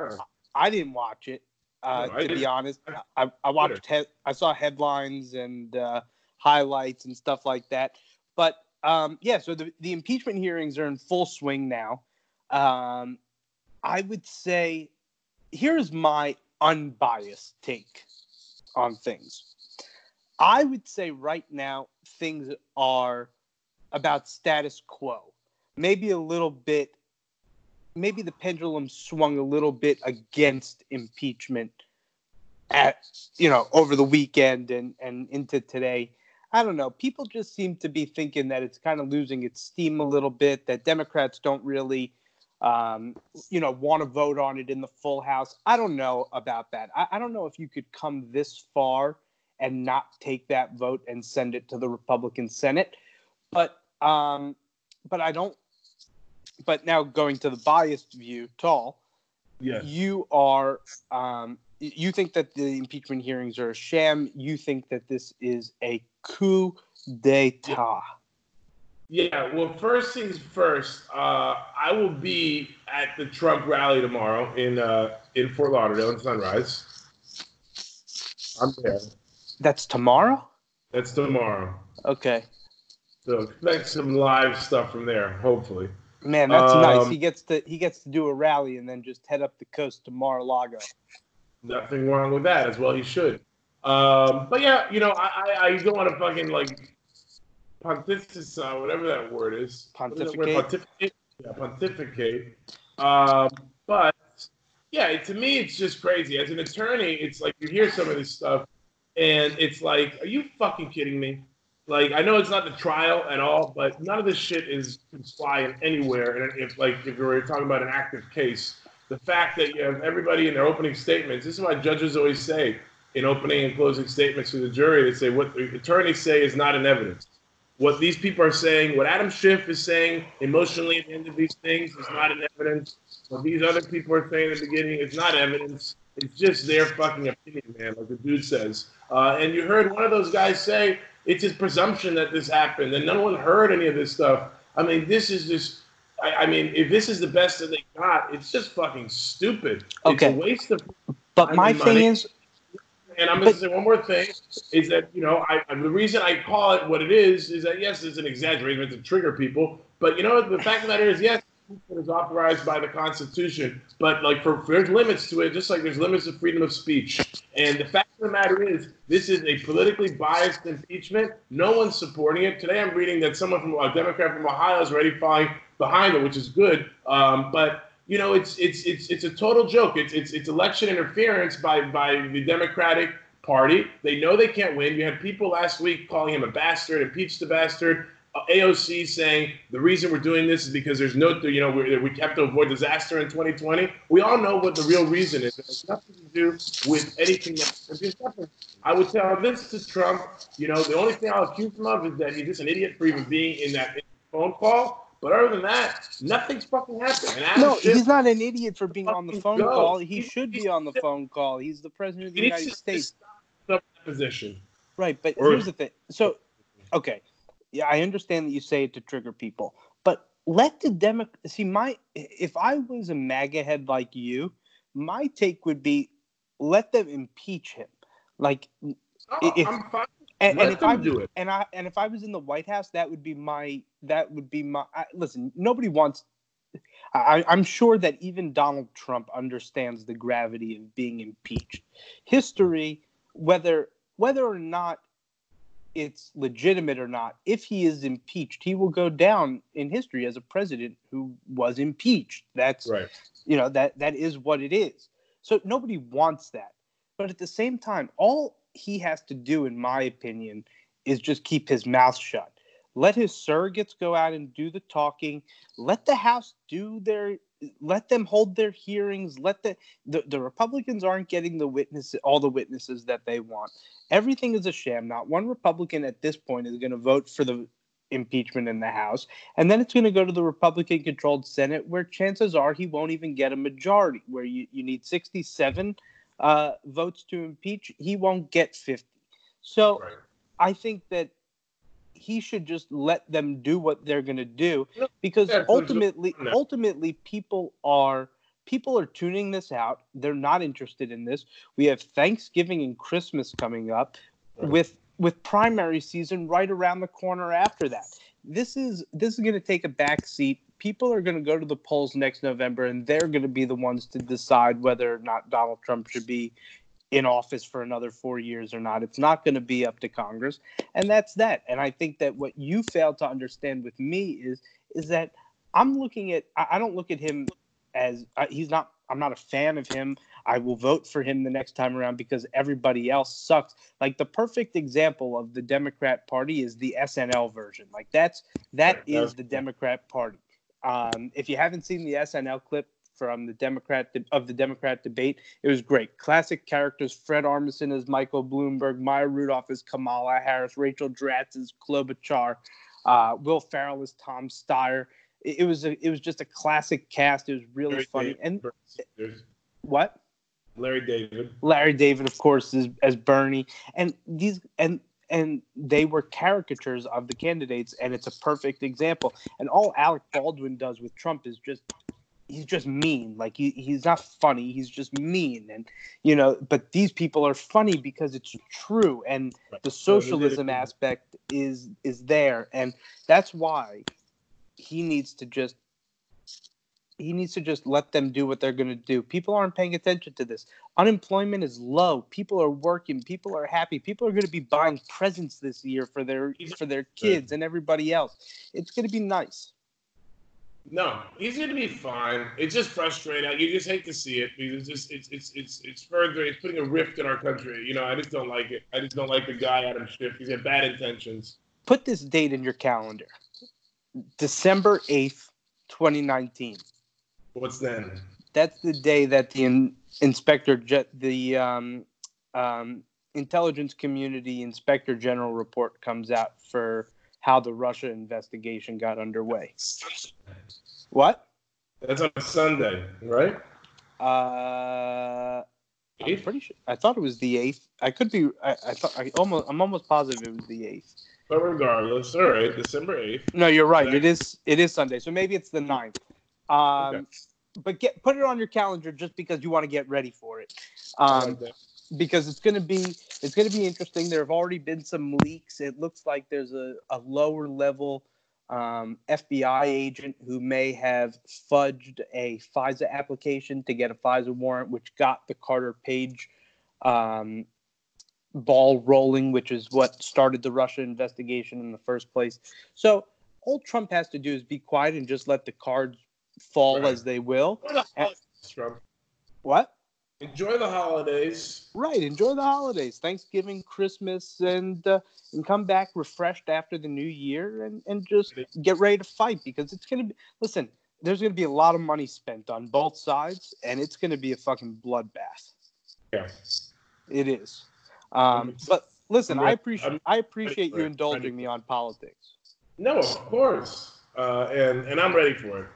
S2: i didn't watch it uh,
S3: No,
S2: to be
S3: didn't.
S2: honest i, I watched he- i saw headlines and uh, highlights and stuff like that but um, yeah so the, the impeachment hearings are in full swing now um, i would say here's my unbiased take on things. I would say right now things are about status quo. Maybe a little bit, maybe the pendulum swung a little bit against impeachment at you know over the weekend and and into today. I don't know. People just seem to be thinking that it's kind of losing its steam a little bit. That Democrats don't really, um, you know, want to vote on it in the full House. I don't know about that. I, I don't know if you could come this far and not take that vote and send it to the Republican Senate. But um, but I don't. But now going to the biased view, tall.
S3: Yes.
S2: You are. Um, you think that the impeachment hearings are a sham. You think that this is a coup d'état.
S3: Yeah, well, first things first. Uh, I will be at the Trump rally tomorrow in uh, in Fort Lauderdale in Sunrise. I'm there.
S2: That's tomorrow.
S3: That's tomorrow.
S2: Okay,
S3: So expect some live stuff from there, hopefully.
S2: Man, that's nice.
S3: Um,
S2: He gets to he gets to do a rally and then just head up the coast to Mar-a-Lago.
S3: Nothing wrong with that as well. He should. Um, but yeah, you know, I, I, I don't want to fucking like pontificate, uh, whatever that word is. That word?
S2: Pontificate?
S3: Pontificate. Yeah, pontificate. Um, but yeah, to me, it's just crazy. As an attorney, it's like you hear some of this stuff, and it's like, are you fucking kidding me? Like, I know it's not the trial at all, but none of this shit is can fly anywhere. And if like if we were talking about an active case, the fact that you have everybody in their opening statements, this is why judges always say in opening and closing statements to the jury, they say what the attorneys say is not in evidence. What these people are saying, what Adam Schiff is saying emotionally at the end of these things is not in evidence. What these other people are saying at the beginning is not evidence. It's just their fucking opinion, man, like the dude says. Uh, and you heard one of those guys say it's his presumption that this happened, and no one heard any of this stuff. I mean, this is just. I, I mean, if this is the best that they got, it's just fucking stupid.
S2: Okay.
S3: It's a waste of
S2: But my thing
S3: money.
S2: is,
S3: and I'm going to say one more thing is that you know I, I- the reason I call it what it is is that yes, it's an exaggeration to trigger people, but you know what? The fact of the matter is yes, is authorized by the Constitution, but like for, for there's limits to it, just like there's limits to freedom of speech. And the fact of the matter is, this is a politically biased impeachment. No one's supporting it. Today, I'm reading that someone from a Democrat from Ohio is already falling behind it, which is good. Um, but you know, it's it's it's it's a total joke. It's it's it's election interference by by the Democratic Party. They know they can't win. You had people last week calling him a bastard, impeach the bastard. AOC saying the reason we're doing this is because there's no, you know, we we have to avoid disaster in 2020. We all know what the real reason is. It has nothing to do with anything else. It's just nothing. I would tell this to Trump. You know, the only thing I'll accuse him of is that he's just an idiot for even being in that phone call. But other than that, nothing's fucking happened. And
S2: no,
S3: Schiff-
S2: he's not an idiot for being on the phone
S3: go.
S2: call. He
S3: He-
S2: should be on the phone call. He's the president of the United States.
S3: position.
S2: Right, but
S3: Or-
S2: here's the thing. So, okay, yeah, I understand that you say it to trigger people, but let the Demo see my. If I was a MAGA head like you, my take would be let them impeach him. Like,
S3: Oh,
S2: If-
S3: I'm fine.
S2: and, and if I
S3: do it.
S2: and I and if I was in the White House, that would be my that would be my. I, listen, nobody wants. I, I'm sure that even Donald Trump understands the gravity of being impeached. History, whether whether or not it's legitimate or not, if he is impeached, he will go down in history as a president who was impeached. That's
S3: Right.
S2: you know that that is what it is so nobody wants that but at the same time all he has to do in my opinion is just keep his mouth shut let his surrogates go out and do the talking let the house do their let them hold their hearings let the the, the republicans aren't getting the witness all the witnesses that they want everything is a sham not one republican at this point is going to vote for the impeachment in the house and then it's going to go to the Republican controlled Senate, where chances are he won't even get a majority, where you, you need 67 uh, votes to impeach. He won't get 50. So
S3: Right.
S2: I think that he should just let them do what they're going to do because ultimately ultimately people are people are tuning this out. They're not interested in this. We have thanksgiving and christmas coming up with with primary season right around the corner after that. This is this is going to take a back seat. People are going to go to the polls next november and they're going to be the ones to decide whether or not donald trump should be in office for another four years or not. It's not going to be up to Congress, and that's that. And I think that what you fail to understand with me is is that I'm looking at I, I don't look at him as uh, he's not. I'm not a fan of him. I will vote for him the next time around because everybody else sucks. Like the perfect example of the Democrat Party is the SNL version. Like that's that is the Democrat Party. Um, if you haven't seen the SNL clip from the Democrat of the Democrat debate. It was great. Classic characters: Fred Armisen as Michael Bloomberg, Maya Rudolph as Kamala Harris, Rachel Dratch as Klobuchar, uh, Will Ferrell as Tom Steyer. It, it, was a, it was just a classic cast. It was really Larry funny. David. And what?
S3: Larry David.
S2: Larry David, of course, is as Bernie, and these and and they were caricatures of the candidates, and it's a perfect example. And all Alec Baldwin does with Trump is just he's just mean. Like he, he's not funny. He's just mean. And you know, but these people are funny because it's true, and right. the socialism aspect is is there, and that's why he needs to just he needs to just let them do what they're going to do. People aren't paying attention to this. Unemployment is low. People are working. People are happy. People are going to be buying presents this year for their for their kids and everybody else. It's going to be nice.
S3: No, he's going to be fine. It's just frustrating. You just hate to see it because it's just it's it's it's it's further. It's putting a rift in our country. You know, I just don't like it. I just don't like the guy Adam Schiff. He's had bad intentions.
S2: Put this date in your calendar: December eighth, twenty nineteen.
S3: What's then?
S2: That's the day that the in, inspector, the um, um, intelligence community inspector general report comes out for how the Russia investigation got underway. What?
S3: That's on Sunday, right?
S2: Uh, I'm pretty sure. I thought it was the eighth. I could be. I, I thought. I almost. I'm almost positive it was the eighth.
S3: But regardless, all right, December eighth.
S2: No, you're right. It is. It is Sunday. So maybe it's the 9th. Um, okay. but get put it on your calendar just because you want to get ready for it. Um, because it's going to be it's going to be interesting. There have already been some leaks. It looks like there's a, a lower level um, FBI agent who may have fudged a FISA application to get a FISA warrant, which got the Carter Page um, ball rolling, which is what started the Russia investigation in the first place. So all Trump has to do is be quiet and just let the cards fall right. as they will. What?
S3: Enjoy the holidays.
S2: Right, enjoy the holidays, Thanksgiving, Christmas, and uh, and come back refreshed after the new year, and and just get ready to fight because it's gonna be. Listen, there's gonna be a lot of money spent on both sides, and it's gonna be a fucking bloodbath.
S3: Yeah,
S2: it is. Um, but listen, I appreciate I appreciate you indulging me on politics.
S3: No, of course, uh, and and I'm ready for it.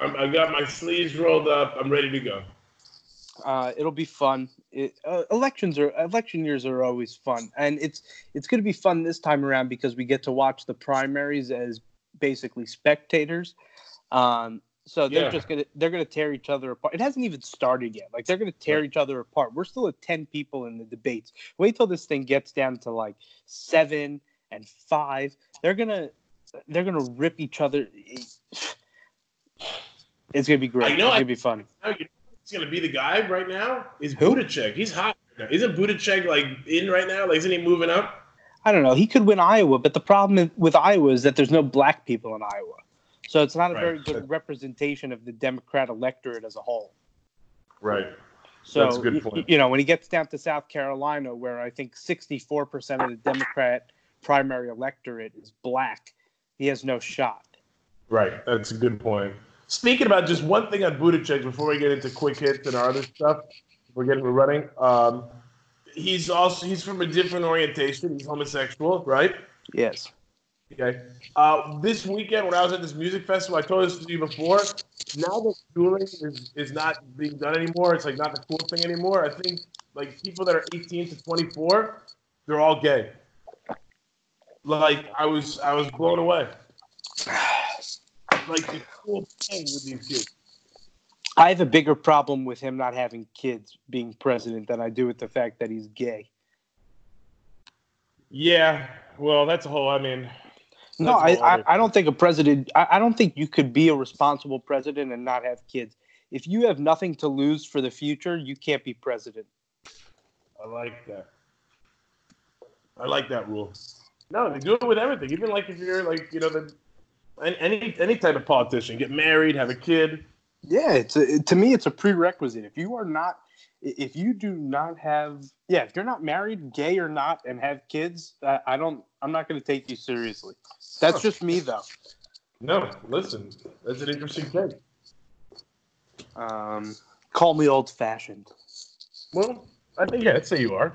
S3: I'm, I got my sleeves rolled up. I'm ready to go.
S2: Uh, it'll be fun. It, uh, elections are election years are always fun, and it's it's going to be fun this time around because we get to watch the primaries as basically spectators. Um, so they're yeah. just gonna they're gonna tear each other apart. It hasn't even started yet. Like they're gonna tear right. each other apart. We're still at ten people in the debates. Wait till this thing gets down to like seven and five. They're gonna they're gonna rip each other. It's gonna be great. I know. It's gonna be fun
S3: he's gonna be the guy right now is Who? Buttigieg. He's hot. Right isn't Buttigieg like in right now? Like, isn't he moving up?
S2: I don't know. He could win Iowa, but the problem with Iowa is that there's no black people in Iowa, so it's not a right. very good representation of the Democrat electorate as a whole.
S3: Right.
S2: So That's a good point. You know, when he gets down to South Carolina, where I think 64% of the Democrat primary electorate is black, he has no shot.
S3: Right. That's a good point. Speaking about just one thing on Buttigieg before we get into quick hits and our other stuff, we're getting we're running. Um, he's also he's from a different orientation. He's homosexual, right?
S2: Yes.
S3: Okay. Uh, this weekend when I was at this music festival, I told this to you before. Now that dueling is, is not being done anymore, it's like not the cool thing anymore. I think like people that are 18 to 24, they're all gay. Like I was I was blown away like the cool thing with these kids.
S2: I have a bigger problem with him not having kids being president than I do with the fact that he's gay.
S3: Yeah, well, that's a whole. I mean,
S2: no, I, I, I, don't think a president. I, I don't think you could be a responsible president and not have kids. If you have nothing to lose for the future, you can't be president.
S3: I like that. I like that rule. No, they do it with everything. Even like if you're like you know the any any type of politician, get married, have a kid.
S2: Yeah, it's a, to me it's a prerequisite. If you are not, if you do not have, yeah, if you're not married, gay or not, and have kids, I, I don't, I'm not going to take you seriously. That's just me though.
S3: No, listen, that's an interesting thing.
S2: Um, call me old fashioned.
S3: Well, I think yeah, I'd say you are.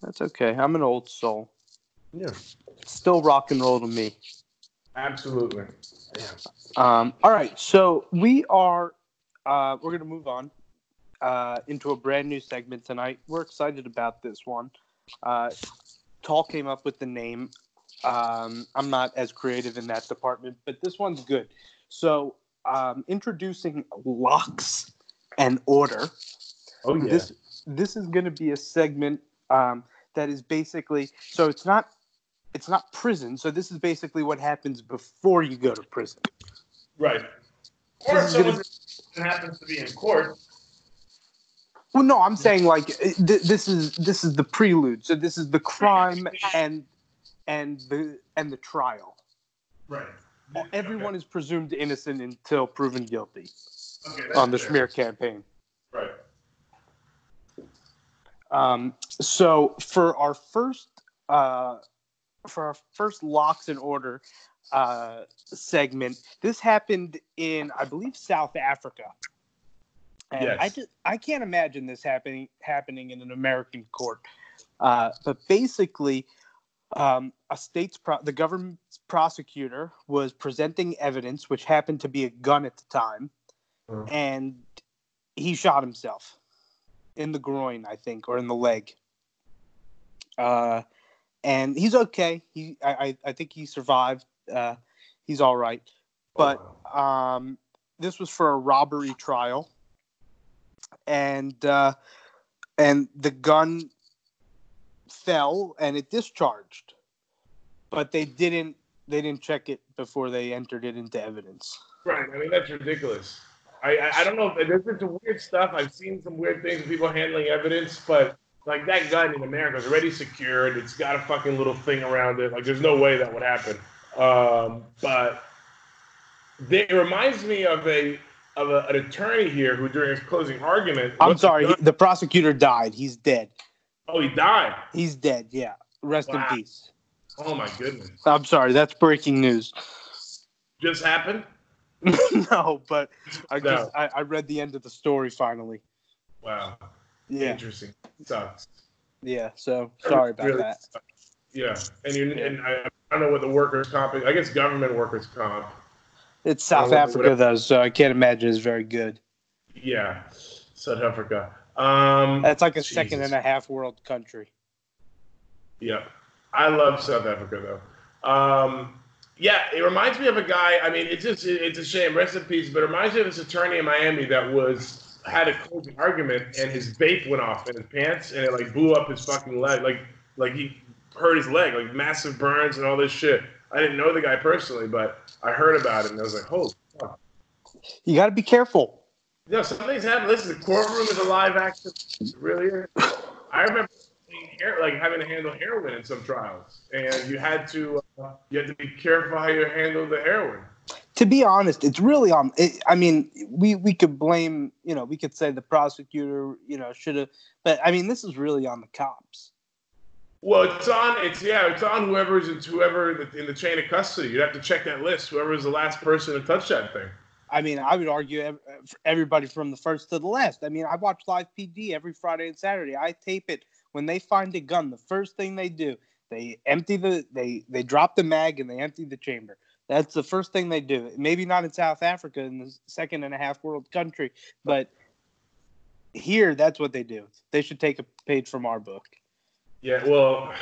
S2: That's okay. I'm an old soul.
S3: Yeah,
S2: Still rock and roll to me.
S3: absolutely. Yeah.
S2: Um, all right, so we are uh, we're gonna move on uh, into a brand new segment tonight. We're excited about this one. Uh, Tall came up with the name. Um, I'm not as creative in that department, but this one's good. So, um, introducing Lox and Order.
S3: Oh yeah.
S2: This this is going to be a segment um, that is basically so it's not it's not prison. So this is basically what happens before you go to prison.
S3: right.
S2: Or if someone
S3: happens to be in court.
S2: Well, no, I'm saying like th- this is this is the prelude. So this is the crime and and the and the trial.
S3: Right.
S2: Everyone is presumed innocent until proven guilty
S3: okay,
S2: on the Schmear Campaign.
S3: Right.
S2: Um, so for our first uh, for our first Lox in order uh, segment, this happened in I believe South Africa. And
S3: Yes.
S2: I just I can't imagine this happening happening in an American court. Uh, but basically, um, a state's pro- the government's prosecutor was presenting evidence, which happened to be a gun at the time,
S3: Mhm.
S2: and he shot himself in the groin, I think, or in the leg. Uh, and he's okay. He, I, I, I think he survived. Uh, he's all right. But um, this was for a robbery trial, and uh, and the gun fell and it discharged, but they didn't they didn't check it before they entered it into evidence.
S3: Right. I mean, that's ridiculous. I, I, I don't know if there's some weird stuff. I've seen some weird things, people handling evidence, but like that gun in America is already secured. It's got a fucking little thing around it. Like, there's no way that would happen. Um, but they, it reminds me of a of a, an attorney here who, during his closing argument,
S2: I'm
S3: the
S2: sorry,
S3: gun-
S2: the prosecutor died. He's dead.
S3: oh, he died.
S2: He's dead. Yeah. Rest
S3: Wow.
S2: in peace.
S3: Oh my goodness,
S2: I'm sorry. That's breaking news.
S3: just happened.
S2: no, but I
S3: No.
S2: just I, I read the end of the story finally.
S3: Wow,
S2: Yeah.
S3: interesting. Sucks.
S2: Yeah. So sorry about
S3: Really
S2: that.
S3: sucks. Yeah, and you and I, I don't know what the workers' comp. I guess government workers' comp.
S2: It's South Africa
S3: whatever.
S2: though, so I can't imagine it's very good.
S3: Yeah, South Africa. Um,
S2: That's like a
S3: Jesus.
S2: second and a half world country.
S3: Yeah, I love South Africa though. Um, yeah, it reminds me of a guy. I mean, it's just it's a shame. Rest in peace. But it reminds me of this attorney in Miami that was had a closing argument and his vape went off in his pants and it like blew up his fucking leg. Like like he hurt his leg, like massive burns and all this shit. I didn't know the guy personally, but I heard about it and I was like, holy fuck.
S2: You got to be careful.
S3: You know, something's happening. Listen, the courtroom is a live action. It really is. I remember like having to handle heroin in some trials, and you had to uh, you had to be careful how you handle the heroin.
S2: To be honest, it's really on. It, I mean, we we could blame. You know, we could say the prosecutor. You know, should have. But I mean, this is really on the cops.
S3: Well, it's on. It's yeah. It's on whoever's it's whoever in the chain of custody. You'd have to check that list. Whoever is the last person to touch that thing.
S2: I mean, I would argue everybody from the first to the last. I mean, I watch live PD every Friday and Saturday. I tape it when they find a gun. The first thing they do, they empty the they they drop the mag and they empty the chamber. That's the first thing they do. Maybe not in South Africa, in the second and a half world country, but here that's what they do. They should take a page from our book.
S3: Yeah. Well,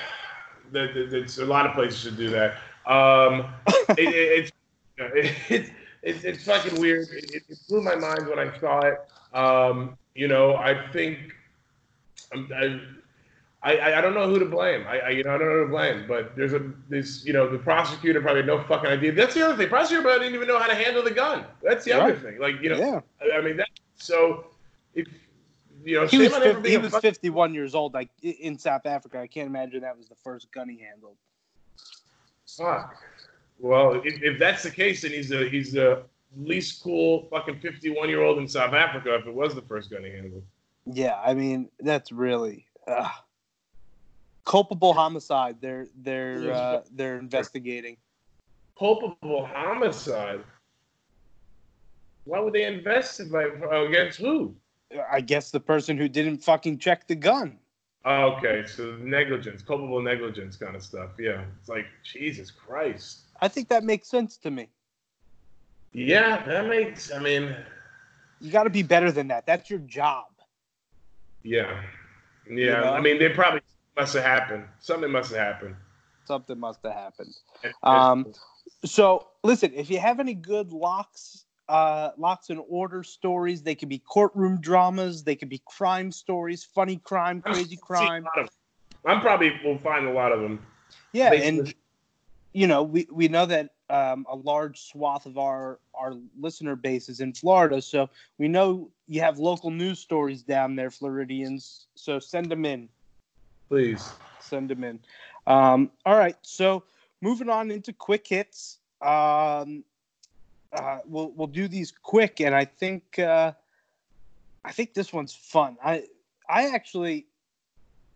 S3: the, the, it's a lot of places should do that. Um, it, it, it's it's it's it's fucking weird. It, it, it blew my mind when I saw it. Um, you know, I think I'm, I, I I don't know who to blame. I, I you know I don't know who to blame. But there's a this you know the prosecutor probably had no fucking idea. That's the other thing. Prosecutor probably didn't even know how to handle the gun. That's the other thing. Like you know,
S2: Yeah.
S3: I- I mean that. So if You know,
S2: He was,
S3: on him for
S2: 50, he was
S3: fuck-
S2: 51 years old, like in South Africa. I can't imagine that was the first gun he handled.
S3: Fuck. Well, if, if that's the case, then he's the he's the least cool fucking 51 year old in South Africa. If it was the first gun he handled.
S2: Yeah, I mean that's really uh, culpable homicide. They're they're uh, they're investigating.
S3: Culpable homicide. Why would they investigate it against who?
S2: I guess the person who didn't fucking check the gun.
S3: Oh, okay, so negligence, culpable negligence kind of stuff. Yeah, it's like Jesus Christ.
S2: I think that makes sense to me.
S3: Yeah, that makes. I mean,
S2: You got to be better than that. That's your job.
S3: yeah, yeah.
S2: You know?
S3: I mean, they probably must have happened. Something must have happened.
S2: Something must have happened. Um, So listen, if you have any good Lox, uh, Lox and Order stories, they could be courtroom dramas, they could be crime stories, funny crime, crazy crime.
S3: I'm probably will find a lot of them.
S2: Yeah,
S3: Based
S2: and you know, we, we know that um, a large swath of our our listener base is in Florida, so we know you have local news stories down there, Floridians. So send them in.
S3: Please.
S2: Send them in. Um, all right, so moving on into quick hits. Um, uh, we'll we'll do these quick, and I think uh, I think this one's fun. I I actually,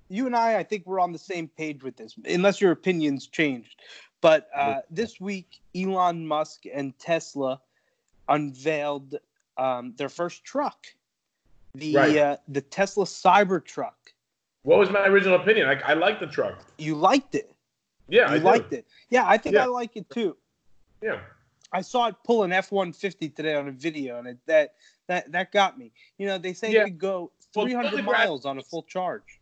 S2: you and I, I think we're on the same page with this, unless your opinions changed. But uh, this week, Elon Musk and Tesla unveiled um, their first truck, the
S3: Right.
S2: uh, the Tesla Cybertruck.
S3: What was my original opinion? I, I like the truck.
S2: You liked it.
S3: Yeah,
S2: you
S3: I do.
S2: liked it. Yeah, I think
S3: Yeah.
S2: I like it too.
S3: Yeah.
S2: I saw it pull an F one fifty today on a video, and it, that that that got me. You know, they say
S3: Yeah.
S2: it could go three hundred
S3: deGrasse-
S2: miles on a full charge.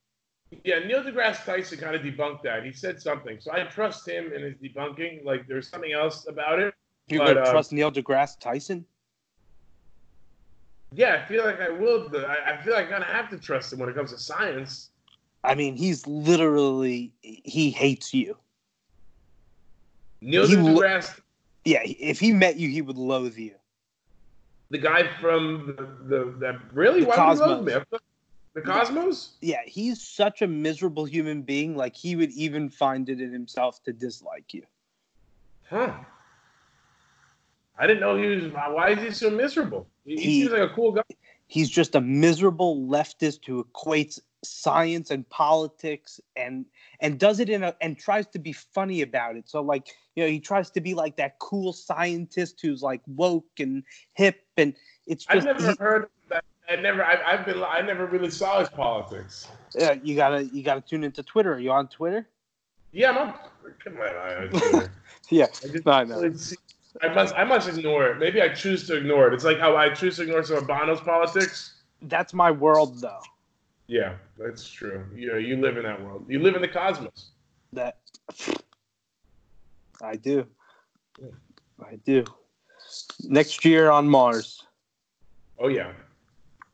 S3: Yeah, Neil deGrasse Tyson kind of debunked that. He said something, so I trust him in his debunking. Like, there's something else about it.
S2: You're
S3: But,
S2: gonna
S3: um,
S2: trust Neil deGrasse Tyson?
S3: Yeah, I feel like I will. I, I feel like I'm gonna have to trust him when it comes to science.
S2: I mean, he's literally he hates you.
S3: Neil
S2: He lo-
S3: deGrasse,
S2: Yeah, if he met you, he would loathe you.
S3: the guy from the, the that really
S2: The
S3: why would he
S2: Cosmos.
S3: The Cosmos?
S2: Yeah, he's such a miserable human being. Like he would even find it in himself to dislike you.
S3: Huh. I didn't know he was. Why is he so miserable? He He- seems like a cool guy.
S2: He's just a miserable leftist who equates science and politics and and does it in a and tries to be funny about it so like you know he tries to be like that cool scientist who's like woke and hip and it's
S3: I've never
S2: he-
S3: heard that. I never. I, I've been. I never really saw his politics.
S2: yeah, you gotta you gotta tune into twitter are you on twitter
S3: Yeah, I'm. On, come on, I, I,
S2: yeah
S3: I just
S2: I know.
S3: really see- I must. I must ignore it. Maybe I choose to ignore it. It's like how I choose to ignore some of Bono's politics.
S2: that's my world though
S3: Yeah, that's true. You you live in that world. You live in the cosmos.
S2: that i do
S3: Yeah.
S2: i do next year on mars
S3: Oh yeah.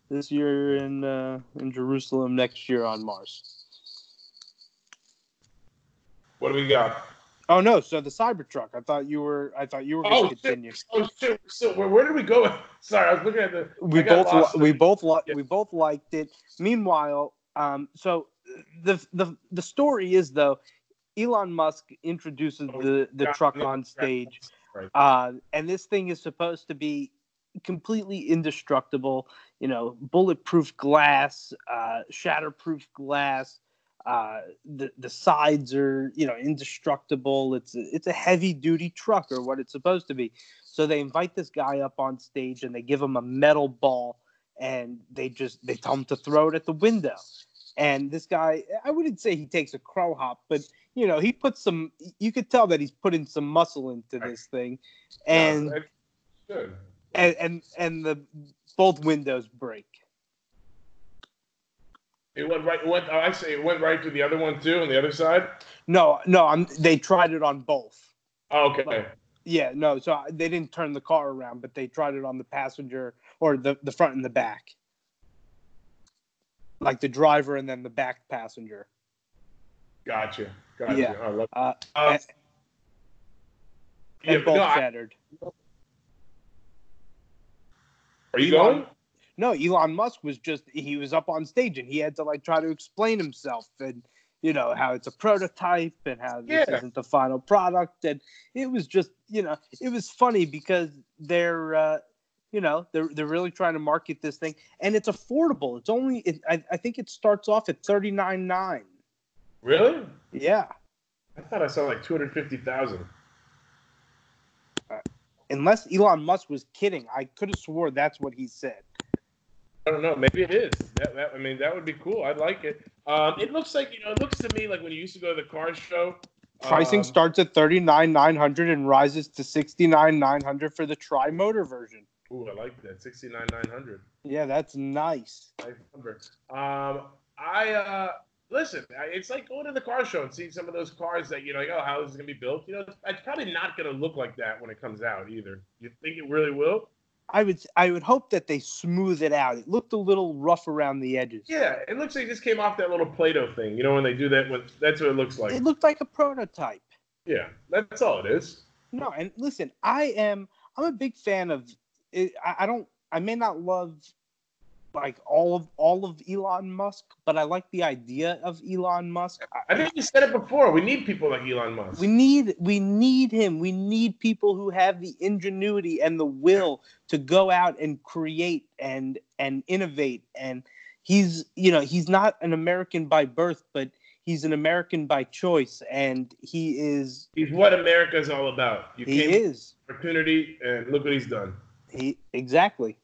S2: this year in uh, in jerusalem next year on mars
S3: What do we got?
S2: Oh no! So the Cybertruck. I thought you were. I thought you were going
S3: Oh,
S2: to continue.
S3: Oh shit! So where, where did we go? Sorry, I was looking at the.
S2: We both. Li- we both. Li-
S3: Yeah.
S2: We both liked it. Meanwhile, um, so the the the story is though, Elon Musk introduces
S3: Oh,
S2: the the
S3: yeah,
S2: truck on stage,
S3: Right.
S2: uh, and this thing is supposed to be completely indestructible. You know, bulletproof glass, uh, shatterproof glass. Uh, the the sides are you know indestructible. It's a, it's a heavy duty truck or what it's supposed to be. So they invite this guy up on stage and they give him a metal ball and they just they tell him to throw it at the window. And this guy, I wouldn't say he takes a crow hop, but you know he puts some. You could tell that he's putting some muscle into this thing, and and and and the both windows break.
S3: It went right. Went. I say it went right to the other one too, on the other side.
S2: No, no, I'm. They tried it on both.
S3: Oh, okay.
S2: Like- Yeah, no. So they didn't turn the car around, but they tried it on the passenger or the the front and the back, like the driver and then the back passenger.
S3: Gotcha. Gotcha.
S2: Yeah.
S3: I love.
S2: Uh,
S3: Uh,
S2: and,
S3: yeah,
S2: and
S3: but
S2: both
S3: no, I-
S2: shattered.
S3: are you going?
S2: No, Elon Musk was just he was up on stage and he had to like try to explain himself and you know how it's a prototype and how this
S3: Yeah.
S2: isn't the final product and it was just you know it was funny because they're uh, you know they're they're really trying to market this thing and it's affordable. It's only it, I, I think it starts off at thirty nine nine.
S3: Really?
S2: Yeah,
S3: I thought I saw like two hundred fifty thousand.
S2: unless Elon Musk was kidding, I could have swore that's what he said.
S3: I don't know. Maybe it is. That, that I mean, that would be cool. I'd like it. Um, it looks like you know. It looks to me like when you used to go to the car show.
S2: Pricing
S3: um,
S2: starts at thirty nine nine hundred and rises to sixty nine nine hundred for the tri motor version.
S3: Ooh, I like that. Sixty nine nine hundred.
S2: Yeah, that's nice.
S3: Nice number. Um, I uh, listen. It's like going to the car show and seeing some of those cars that you know, like, oh, how is this gonna be built? You know, it's, it's probably not gonna look like that when it comes out either. You think it really will?
S2: I would I would hope that they smooth it out. It looked a little rough around the edges.
S3: Yeah, it looks like it just came off that little Play-Doh thing. You know, when they do that, with, that's what it looks like.
S2: It looked like a prototype.
S3: Yeah, that's all it is.
S2: No, and listen, I am I'm a big fan of. I, I don't. I may not love like all of all of Elon Musk, but I like the idea of Elon Musk. I,
S3: I think you said it before. We need people like Elon Musk.
S2: we need we need him. We need people who have the ingenuity and the will to go out and create and and innovate. And he's you know he's not an American by birth, but he's an American by choice, and he is
S3: He's what America's all about. You
S2: he is
S3: opportunity, and look what he's done.
S2: he exactly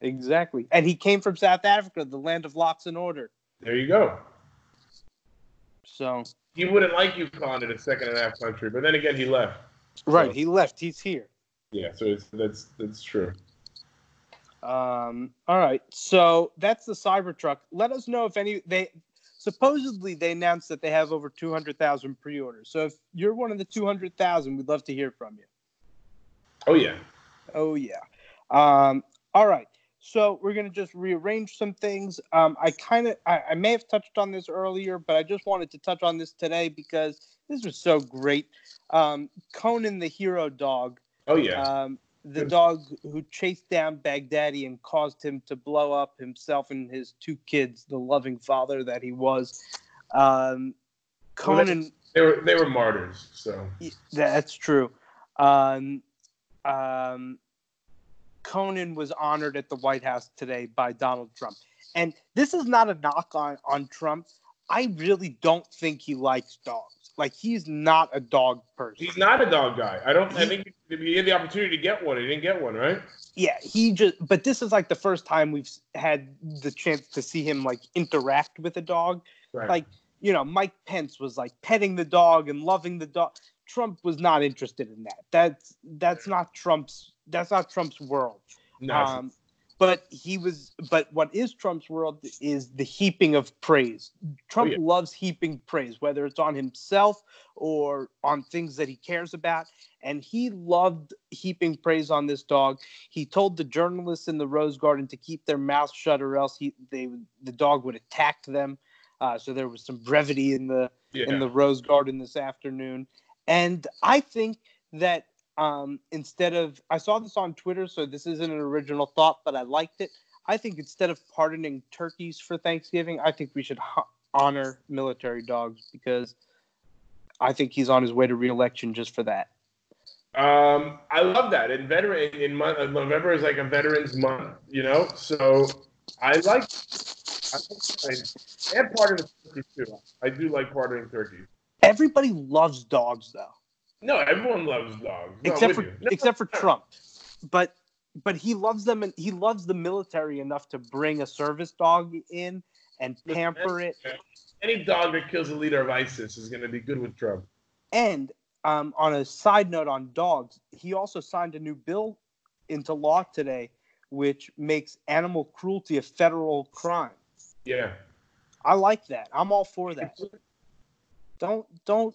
S2: exactly, and he came from South Africa, the land of Lox and Order.
S3: There you go.
S2: So
S3: He wouldn't like you calling it a second and a half country, but then again, he left.
S2: right, he left. He's here.
S3: Yeah, so it's, that's that's true.
S2: Um, all right, so that's the Cybertruck. Let us know if any they supposedly they announced that they have over two hundred thousand pre-orders. So if you're one of the two hundred thousand, we'd love to hear from you.
S3: Oh yeah.
S2: Oh yeah. Um, all right. So we're gonna just rearrange some things. Um, I kind of I, I may have touched on this earlier, but I just wanted to touch on this today because this was so great. Um, Conan the hero dog
S3: Oh yeah.
S2: um, the dog who chased down Baghdadi and caused him to blow up himself and his two kids, the loving father that he was. Um,
S3: Well,
S2: Conan,
S3: they were they were martyrs. So
S2: that's true. Um, um, Conan was honored at the White House today by Donald Trump. And this is not a knock on, on Trump. I really don't think he likes dogs. Like, he's not a dog person.
S3: he's not a dog guy. I don't. I think he had the opportunity to get one. He didn't get one, right?
S2: yeah he just but this is like the first time we've had the chance to see him like interact with a dog
S3: Right.
S2: like you know mike pence was like petting the dog and loving the dog trump was not interested in that that's that's not trump's that's not trump's world
S3: no.
S2: um but he was but what is trump's world is the heaping of praise trump
S3: yeah.
S2: loves heaping praise whether it's on himself or on things that he cares about and he loved heaping praise on this dog he told the journalists in the rose garden to keep their mouths shut or else he they the dog would attack them uh, so there was some brevity in the
S3: yeah.
S2: in the Rose Garden this afternoon. And I think that um, instead of, I saw this on Twitter, so this isn't an original thought, but I liked it. I think instead of pardoning turkeys for Thanksgiving, I think we should ho- honor military dogs because I think he's on his way to reelection just for that.
S3: Um, I love that. And veteran in month, uh, November is like a veterans month, you know. So I like. I, and part of the turkey too. I do like pardoning turkeys.
S2: Everybody loves dogs, though.
S3: No, everyone loves dogs. No,
S2: except for.
S3: No,
S2: except for. Trump. But but he loves them and he loves the military enough to bring a service dog in and pamper it.
S3: Any dog that kills a leader of ISIS is going to be good with Trump.
S2: And um, on a side note on dogs, he also signed a new bill into law today, which makes animal cruelty a federal crime.
S3: Yeah.
S2: I like that. I'm all for that. Don't don't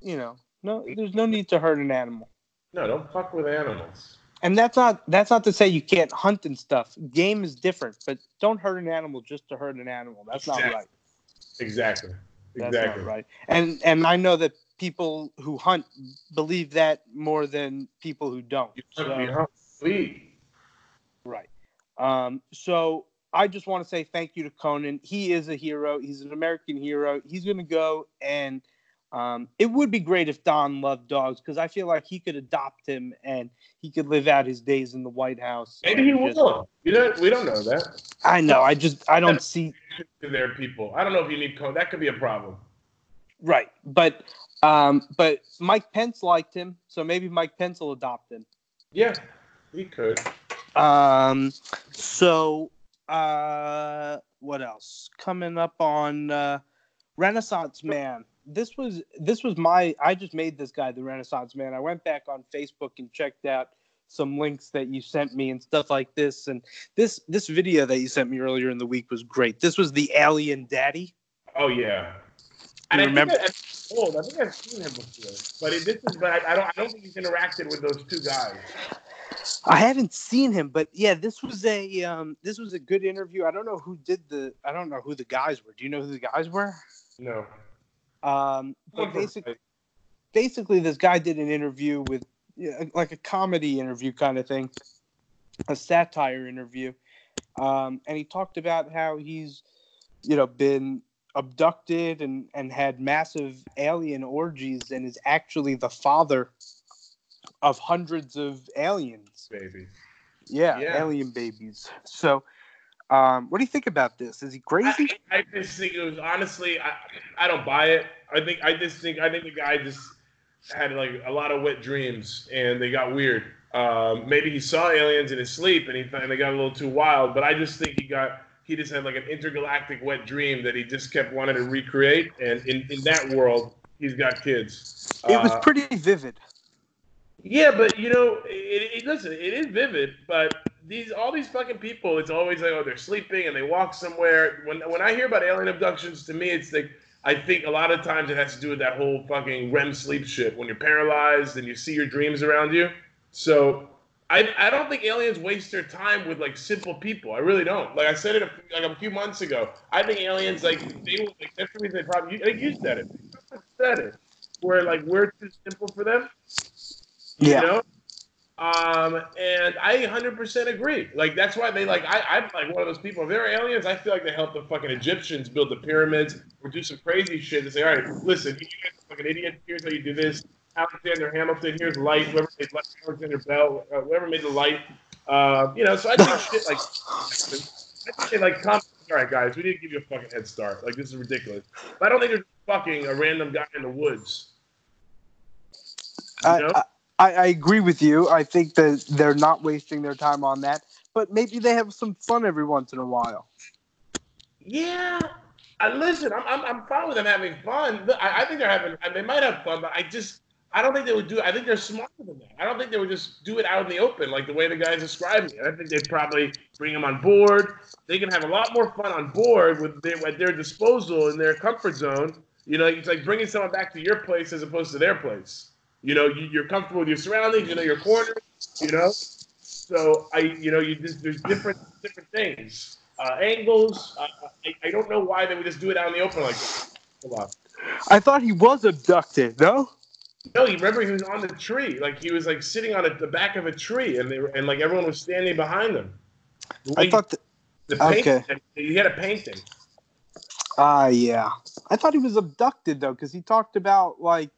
S2: you know? No, there's no need to hurt an animal.
S3: No, don't fuck with animals.
S2: And that's not that's not to say you can't hunt and stuff. Game is different, but don't hurt an animal just to hurt an animal. That's not right.
S3: Exactly.
S2: That's
S3: Exactly.
S2: right. And and I know that people who hunt believe that more than people who don't.
S3: You
S2: So- right. Um, so I just want to say thank you to Conan. He is a hero. He's an American hero. He's going to go and um, it would be great if Don loved dogs because I feel like he could adopt him and he could live out his days in the White House.
S3: Maybe he
S2: just-
S3: will. You don't. We don't know that.
S2: I know. I just I don't see
S3: There are people. I don't know if you need code. That could be a problem.
S2: right, but um, but Mike Pence liked him, so maybe Mike Pence will adopt him.
S3: Yeah, he could.
S2: Um, so uh, what else coming up on uh, Renaissance Man? This was this was my. I just made this guy the Renaissance Man. I went back on Facebook and checked out some links that you sent me and stuff like this. And this this video that you sent me earlier in the week was great. This was the Alien Daddy.
S3: Oh yeah.
S2: You
S3: And I
S2: remember-
S3: think I, old. I think I've seen him before, but it, this is. But I, I don't. I don't think he's interacted with those two guys.
S2: I haven't seen him, but yeah, this was a um, this was a good interview. I don't know who did the. I don't know who the guys were. Do you know who the guys were?
S3: No.
S2: Um, but basically, basically, this guy did an interview with like a comedy interview kind of thing, a satire interview, um, and he talked about how he's, you know, been abducted and and had massive alien orgies and is actually the father of hundreds of aliens.
S3: baby.
S2: Yeah,
S3: Yeah.
S2: alien babies. So, um, what do you think about this? Is he crazy?
S3: I, I just think it was honestly. I, I don't buy it. I think. I just think. I think the guy just had like a lot of wet dreams and they got weird. Um, maybe he saw aliens in his sleep and he and they got a little too wild. But I just think he got. He just had like an intergalactic wet dream that he just kept wanting to recreate. And in, in that world, he's got kids.
S2: it was
S3: Uh,
S2: pretty vivid.
S3: Yeah, but you know, it, it, listen, it is vivid, but these all these fucking people, it's always like, oh, they're sleeping and they walk somewhere. When when I hear about alien abductions, to me, it's like I think a lot of times it has to do with that whole fucking REM sleep shit. When you're paralyzed and you see your dreams around you. So I I don't think aliens waste their time with like simple people. I really don't. Like I said it a, like a few months ago. I think aliens like they will like that's the reason they probably I think you said it. You said it. Where like we're too simple for them.
S2: Yeah.
S3: You know? Um, and I 100% agree. Like that's why they like I, I'm like one of those people. If they're aliens, I feel like they helped the fucking Egyptians build the pyramids or do some crazy shit and say, all right, listen, you guys are fucking idiots. Here's how you do this. Alexander Hamilton, here's light. Whoever made light, Alexander Bell, uh, whoever made the light. Uh, you know, so I think shit like I think like. All right, guys, we need to give you a fucking head start. Like this is ridiculous. But I don't think there's fucking a random guy in the woods. You know?
S2: I, I I agree with you. I think that they're not wasting their time on that, but maybe they have some fun every once in a while.
S3: Yeah. I listen, I'm, I'm, I'm fine with them having fun. I, I think they're having, they might have fun, but I just, I don't think they would do. I think they're smarter than that. I don't think they would just do it out in the open like the way the guys described it. I think they'd probably bring them on board. They can have a lot more fun on board with their, at their disposal in their comfort zone. You know, it's like bringing someone back to your place as opposed to their place. You know, you, you're comfortable with your surroundings. You know your corner. You know, so I, you know, you just there's different different things, uh, angles. Uh, I, I don't know why they would just do it out in the open like on.
S2: I thought he was abducted. No.
S3: No, you remember he was on the tree, like he was like sitting on a, the back of a tree, and they were, and like everyone was standing behind him.
S2: I thought. That,
S3: the paint,
S2: okay.
S3: he had a painting.
S2: Ah, yeah. I thought he was abducted though, because he talked about like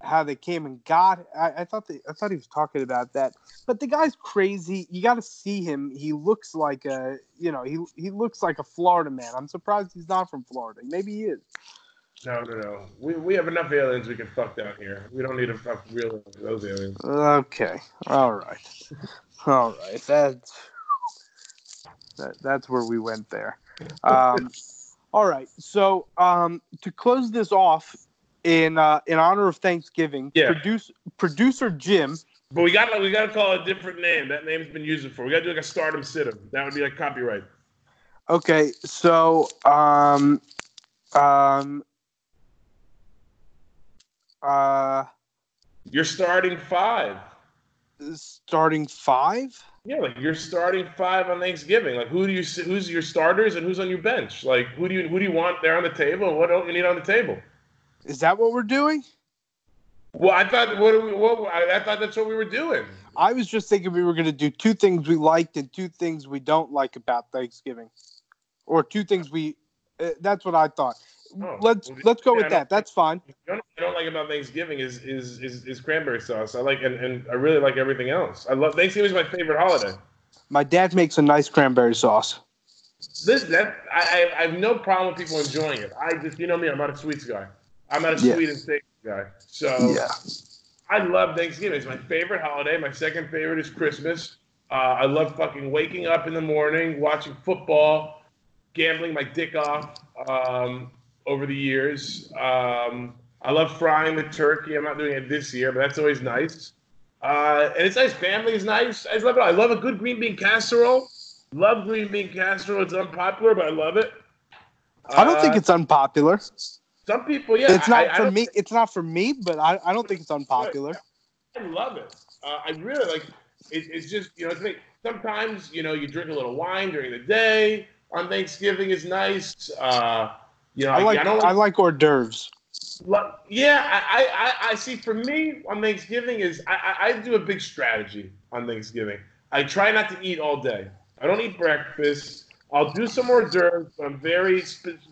S2: how they came and got. I, I thought they, I thought he was talking about that. But the guy's crazy. You got to see him. He looks like a, you know, he he looks like a Florida man. I'm surprised he's not from Florida. Maybe he is.
S3: No, no, no. We, we have enough aliens we can fuck down here. We don't need to fuck real those aliens.
S2: Okay. All right. All right. That's that, that's where we went there. Um, all right. So um, to close this off, in uh, in honor of Thanksgiving,
S3: Yeah.
S2: produce, producer Jim.
S3: But we got we got to call it a different name. That name's been used before. We got to do like a stardom situm. That would be like copyright.
S2: Okay. So um, um, uh,
S3: You're starting five.
S2: starting five.
S3: Yeah, like you're starting five on Thanksgiving. Like who do you who's your starters and who's on your bench? Like who do you who do you want there on the table and what don't you need on the table?
S2: Is that what we're doing?
S3: Well, I thought what, we, what I, thought that's what we were doing.
S2: I was just thinking we were going to do two things we liked and two things we don't like about Thanksgiving, or two things we. Uh, that's what I thought.
S3: Oh,
S2: let's
S3: well,
S2: let's go
S3: yeah,
S2: with that. That's fine.
S3: You know what I don't like about Thanksgiving is is is, is cranberry sauce. I like and, and I really like everything else. I love Thanksgiving is my favorite holiday.
S2: My dad makes a nice cranberry sauce.
S3: This that I, I I have no problem with people enjoying it. I just you know me, I'm not a sweets guy. I'm not a
S2: Yeah.
S3: sweet and steak guy. So
S2: Yeah.
S3: I love Thanksgiving. It's my favorite holiday. My second favorite is Christmas. Uh, I love fucking waking up in the morning, watching football, gambling my dick off um, over the years. Um, I love frying the turkey. I'm not doing it this year, but that's always nice. Uh, and it's nice. Family is nice. I just love it. I love a good green bean casserole. Love green bean casserole. It's unpopular, but I love it.
S2: I don't think
S3: Uh,
S2: it's unpopular.
S3: Some people. Yeah,
S2: it's not
S3: I- I
S2: for
S3: don't-
S2: me. It's not for me, but I, I don't think it's unpopular.
S3: I love it. Uh, I really like. It, it's just you know, it's like sometimes you know you drink a little wine during the day on Thanksgiving is nice. Uh, you know,
S2: I like
S3: I don't
S2: I
S3: like.
S2: hors d'oeuvres.
S3: yeah, I, I, I, I see. For me, on Thanksgiving is I, I, I do a big strategy on Thanksgiving. I try not to eat all day. I don't eat breakfast. I'll do some hors d'oeuvres, but I'm very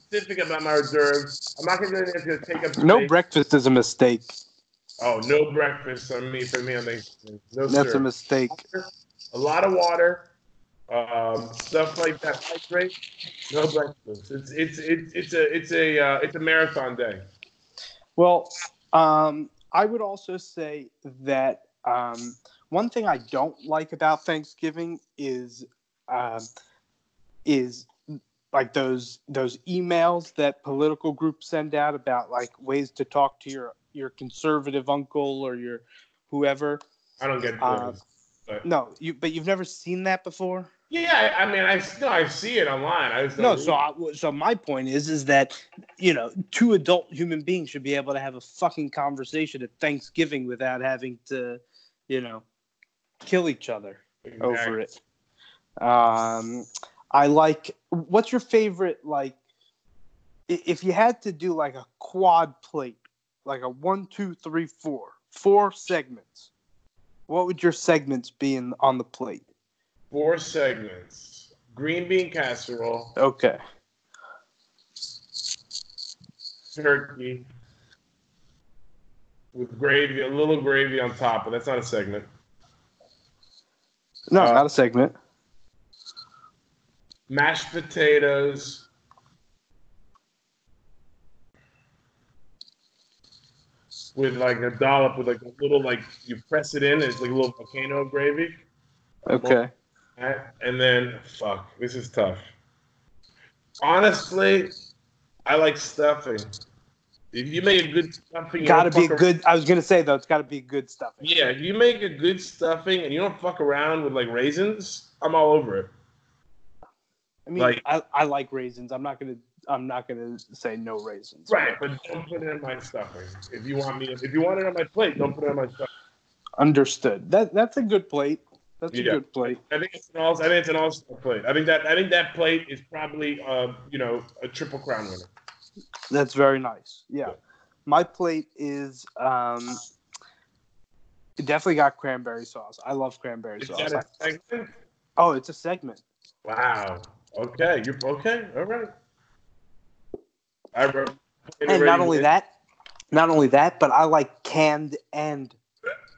S3: specific about my d'oeuvres. I'm not going to going to take up
S2: No
S3: space.
S2: breakfast is a mistake.
S3: Oh, no breakfast on me for me on Thanksgiving. No
S2: That's
S3: sir.
S2: a mistake.
S3: a lot of water, um, stuff like that. Hydrate, no breakfast. It's it's it's it's a it's a uh, it's a marathon day.
S2: Well, um, I would also say that um, one thing I don't like about Thanksgiving is um, is like those those emails that political groups send out about like ways to talk to your your conservative uncle or your whoever.
S3: I don't get
S2: Uh,
S3: those. but
S2: No, you but you've never seen that before.
S3: yeah, I, I mean, I no, I see it online. I
S2: No, so I, so my point is is that you know two adult human beings should be able to have a fucking conversation at Thanksgiving without having to, you know, kill each other over it. Um, I like. What's your favorite like? If you had to do like a quad plate, like a one, two, three, four, four segments, what would your segments be in on the plate?
S3: Four segments: green bean casserole,
S2: Okay.
S3: turkey with gravy, a little gravy on top, but that's not a segment.
S2: No,
S3: Uh,
S2: not a segment.
S3: Mashed potatoes. With like a dollop with like a little like you press it in, it's like a little volcano gravy.
S2: Okay.
S3: And then fuck, this is tough. Honestly, I like stuffing. If you make a good stuffing, you
S2: Got to be good. I was gonna say though, it's got to be good stuff.
S3: Yeah, if you make a good stuffing and you don't fuck around with like raisins, I'm all over it.
S2: I mean,
S3: Like-
S2: I, I like raisins. I'm not gonna I'm not gonna say no raisins.
S3: Right, but don't put it in my stuffing. If you want me, if you want it on my plate, don't put it on my stuffing.
S2: Understood. That that's a good plate. That's a good plate.
S3: I think it's an all. I think it's an all-star plate. I think that. I think that plate is probably, uh, you know, a triple crown winner.
S2: That's very nice. Yeah. My plate is um it definitely got cranberry sauce. I love cranberry
S3: Is
S2: sauce.
S3: that a segment?
S2: oh, it's a segment.
S3: Wow. Okay. You're okay. All right. I wrote.
S2: And not only that, not only that, but I like canned and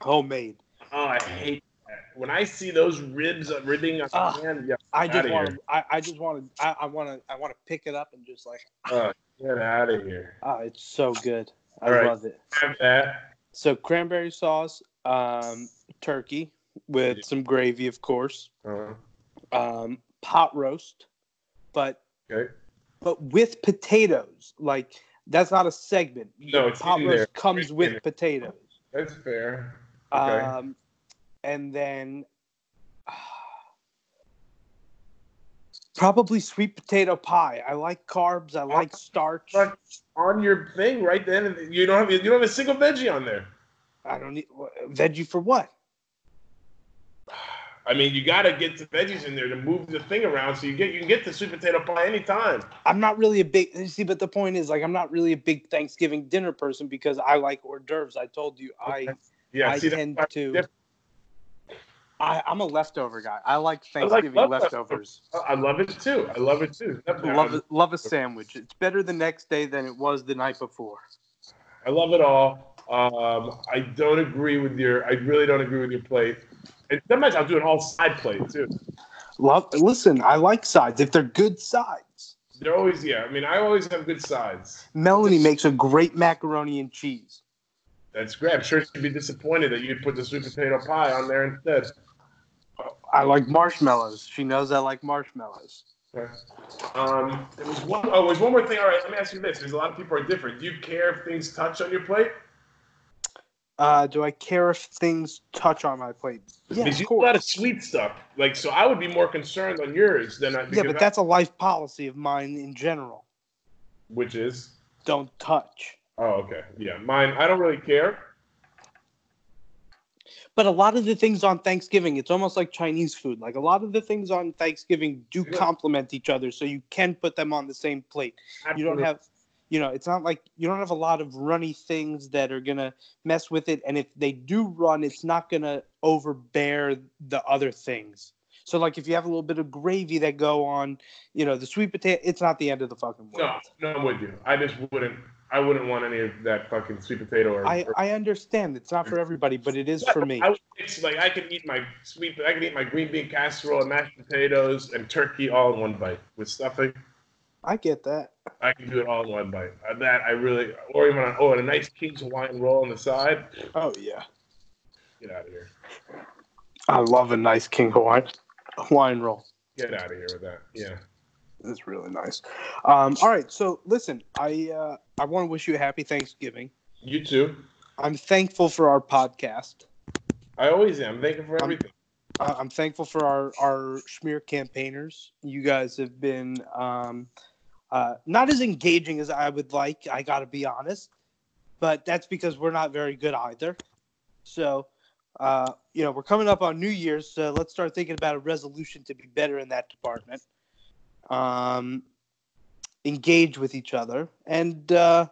S2: homemade.
S3: Oh, I hate that. When I see those ribs uh, ribbing on hand, yeah,
S2: I just want to I, I just want to I, want to I want to pick it up and just like
S3: uh, get out of here.
S2: oh, it's so good. I
S3: right.
S2: love it.
S3: Have that.
S2: So cranberry sauce, um, turkey with
S3: Yeah.
S2: some gravy, of course.
S3: Uh,
S2: Um, pot roast, but
S3: okay.
S2: but with potatoes. Like that's not a segment.
S3: No, it's
S2: pot
S3: in
S2: roast
S3: there.
S2: comes
S3: It's
S2: with potatoes.
S3: That's fair. Okay.
S2: Um, and then probably sweet potato pie. I like carbs. I like starch.
S3: But on your thing right then, you don't have you don't have a single veggie on there.
S2: I don't need veggie for what?
S3: I mean, you got to get the veggies in there to move the thing around, so you get you can get the sweet potato pie anytime.
S2: I'm not really a big see, but the point is like I'm not really a big Thanksgiving dinner person because I like hors d'oeuvres. I told you I
S3: Yeah,
S2: I
S3: see,
S2: tend to.
S3: different.
S2: I, I'm a leftover guy. I like Thanksgiving
S3: leftovers.
S2: leftovers.
S3: I love it too. I love it too. Definitely.
S2: Love a, love a sandwich. It's better the next day than it was the night before.
S3: I love it all. Um, I don't agree with your. I really don't agree with your plate. And sometimes I'll do an all side plate too.
S2: Love. Listen, I like sides if they're good sides.
S3: They're always yeah. I mean, I always have good sides.
S2: Melanie makes a great macaroni and cheese.
S3: That's great. I'm sure she'd be disappointed that you'd put the sweet potato pie on there instead.
S2: I like marshmallows. She knows I like marshmallows.
S3: Okay. Um, there was one. Oh, there's one more thing. All right, let me ask you this: Because a lot of people are different. Do you care if things touch on your plate?
S2: Uh, do I care if things touch on my plate? Yeah,
S3: because you a lot of sweet stuff. Like, so I would be more concerned on yours than I.
S2: Yeah, but
S3: I-
S2: that's a life policy of mine in general.
S3: which is.
S2: Don't touch.
S3: Oh, okay. Yeah, mine. I don't really care.
S2: But a lot of the things on Thanksgiving, it's almost like Chinese food. Like a lot of the things on Thanksgiving do
S3: Yeah.
S2: complement each other, so you can put them on the same plate. You don't have, you know, it's not like you don't have a lot of runny things that are gonna mess with it. And if they do run, it's not gonna overbear the other things. So like if you have a little bit of gravy that go on, you know, the sweet potato, it's not the end of the fucking world.
S3: No, no, I'm with you. I just wouldn't. I wouldn't want any of that fucking sweet potato or.
S2: I,
S3: or
S2: I understand it's not for everybody, but it is for me.
S3: I mix like I could eat my sweet. I could eat my green bean casserole and mashed potatoes and turkey all in one bite with stuffing.
S2: I get that.
S3: I can do it all in one bite. Uh, That I really, or even on, oh, and a nice King's Hawaiian roll on the side.
S2: Oh yeah.
S3: Get out of here.
S2: I love a nice King Hawaiian Hawaiian roll.
S3: Get out of here with that. Yeah.
S2: It's really nice. Um, all right, so listen, I uh, I want to wish you a happy Thanksgiving.
S3: You too.
S2: I'm thankful for our podcast.
S3: I always am. Thank you for everything.
S2: Uh, I'm thankful for our our schmear campaigners. You guys have been um, uh, not as engaging as I would like. I got to be honest, but that's because we're not very good either. So, uh, you know, we're coming up on New Year's, so let's start thinking about a resolution to be better in that department. Um, engage with each other, and uh,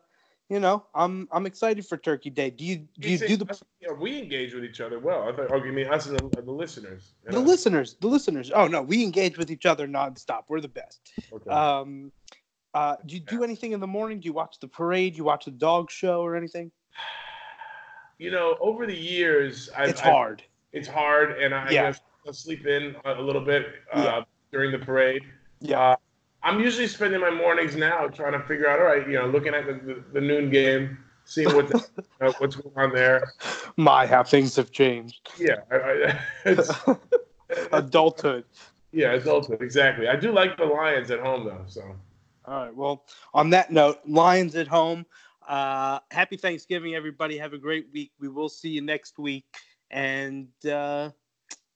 S2: you know, I'm I'm excited for Turkey Day. Do you do you
S3: say-
S2: do the
S3: Yeah, we engage with each other well. I thought. Oh, you mean us and the, the listeners?
S2: The
S3: know?
S2: listeners the listeners? Oh no, we engage with each other nonstop. We're the best.
S3: Okay.
S2: Um, uh, do you do anything in the morning? Do you watch the parade? Do You watch the dog show or anything?
S3: you know, over the years, I've,
S2: it's
S3: I've-
S2: hard.
S3: it's hard, and I
S2: Yeah.
S3: sleep in a, little bit uh,
S2: Yeah.
S3: during the parade.
S2: Yeah.
S3: Uh, I'm usually spending my mornings now trying to figure out, all right, you know, looking at the, the, the noon game, seeing what the, know, what's going on there.
S2: My, how things have changed.
S3: Yeah, I, I, it's,
S2: Adulthood.
S3: yeah, adulthood, exactly. I do like the Lions at home though, so
S2: All right. Well, on that note, Lions at home. Uh, happy Thanksgiving, everybody. Have a great week. We will see you next week. And, uh,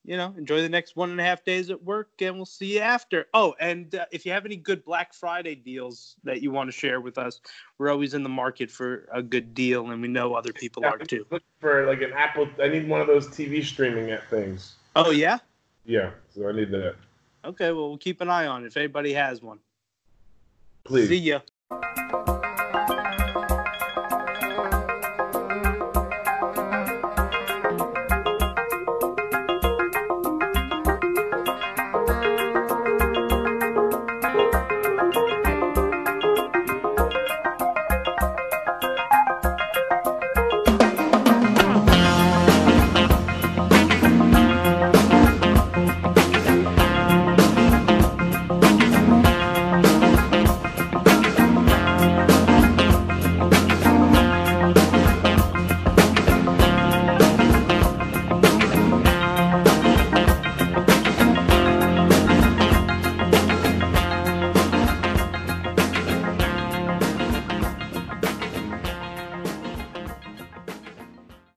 S2: you know, enjoy the next one and a half days at work, and we'll see you after. Oh, and uh, if you have any good Black Friday deals that you want to share with us, we're always in the market for a good deal, and we know other people are too.
S3: Look for like an Apple. I need one of those TV streaming at things.
S2: Oh, yeah?
S3: Yeah, so I need that.
S2: Okay. Well, we'll keep an eye on it if anybody has one.
S3: Please.
S2: See ya.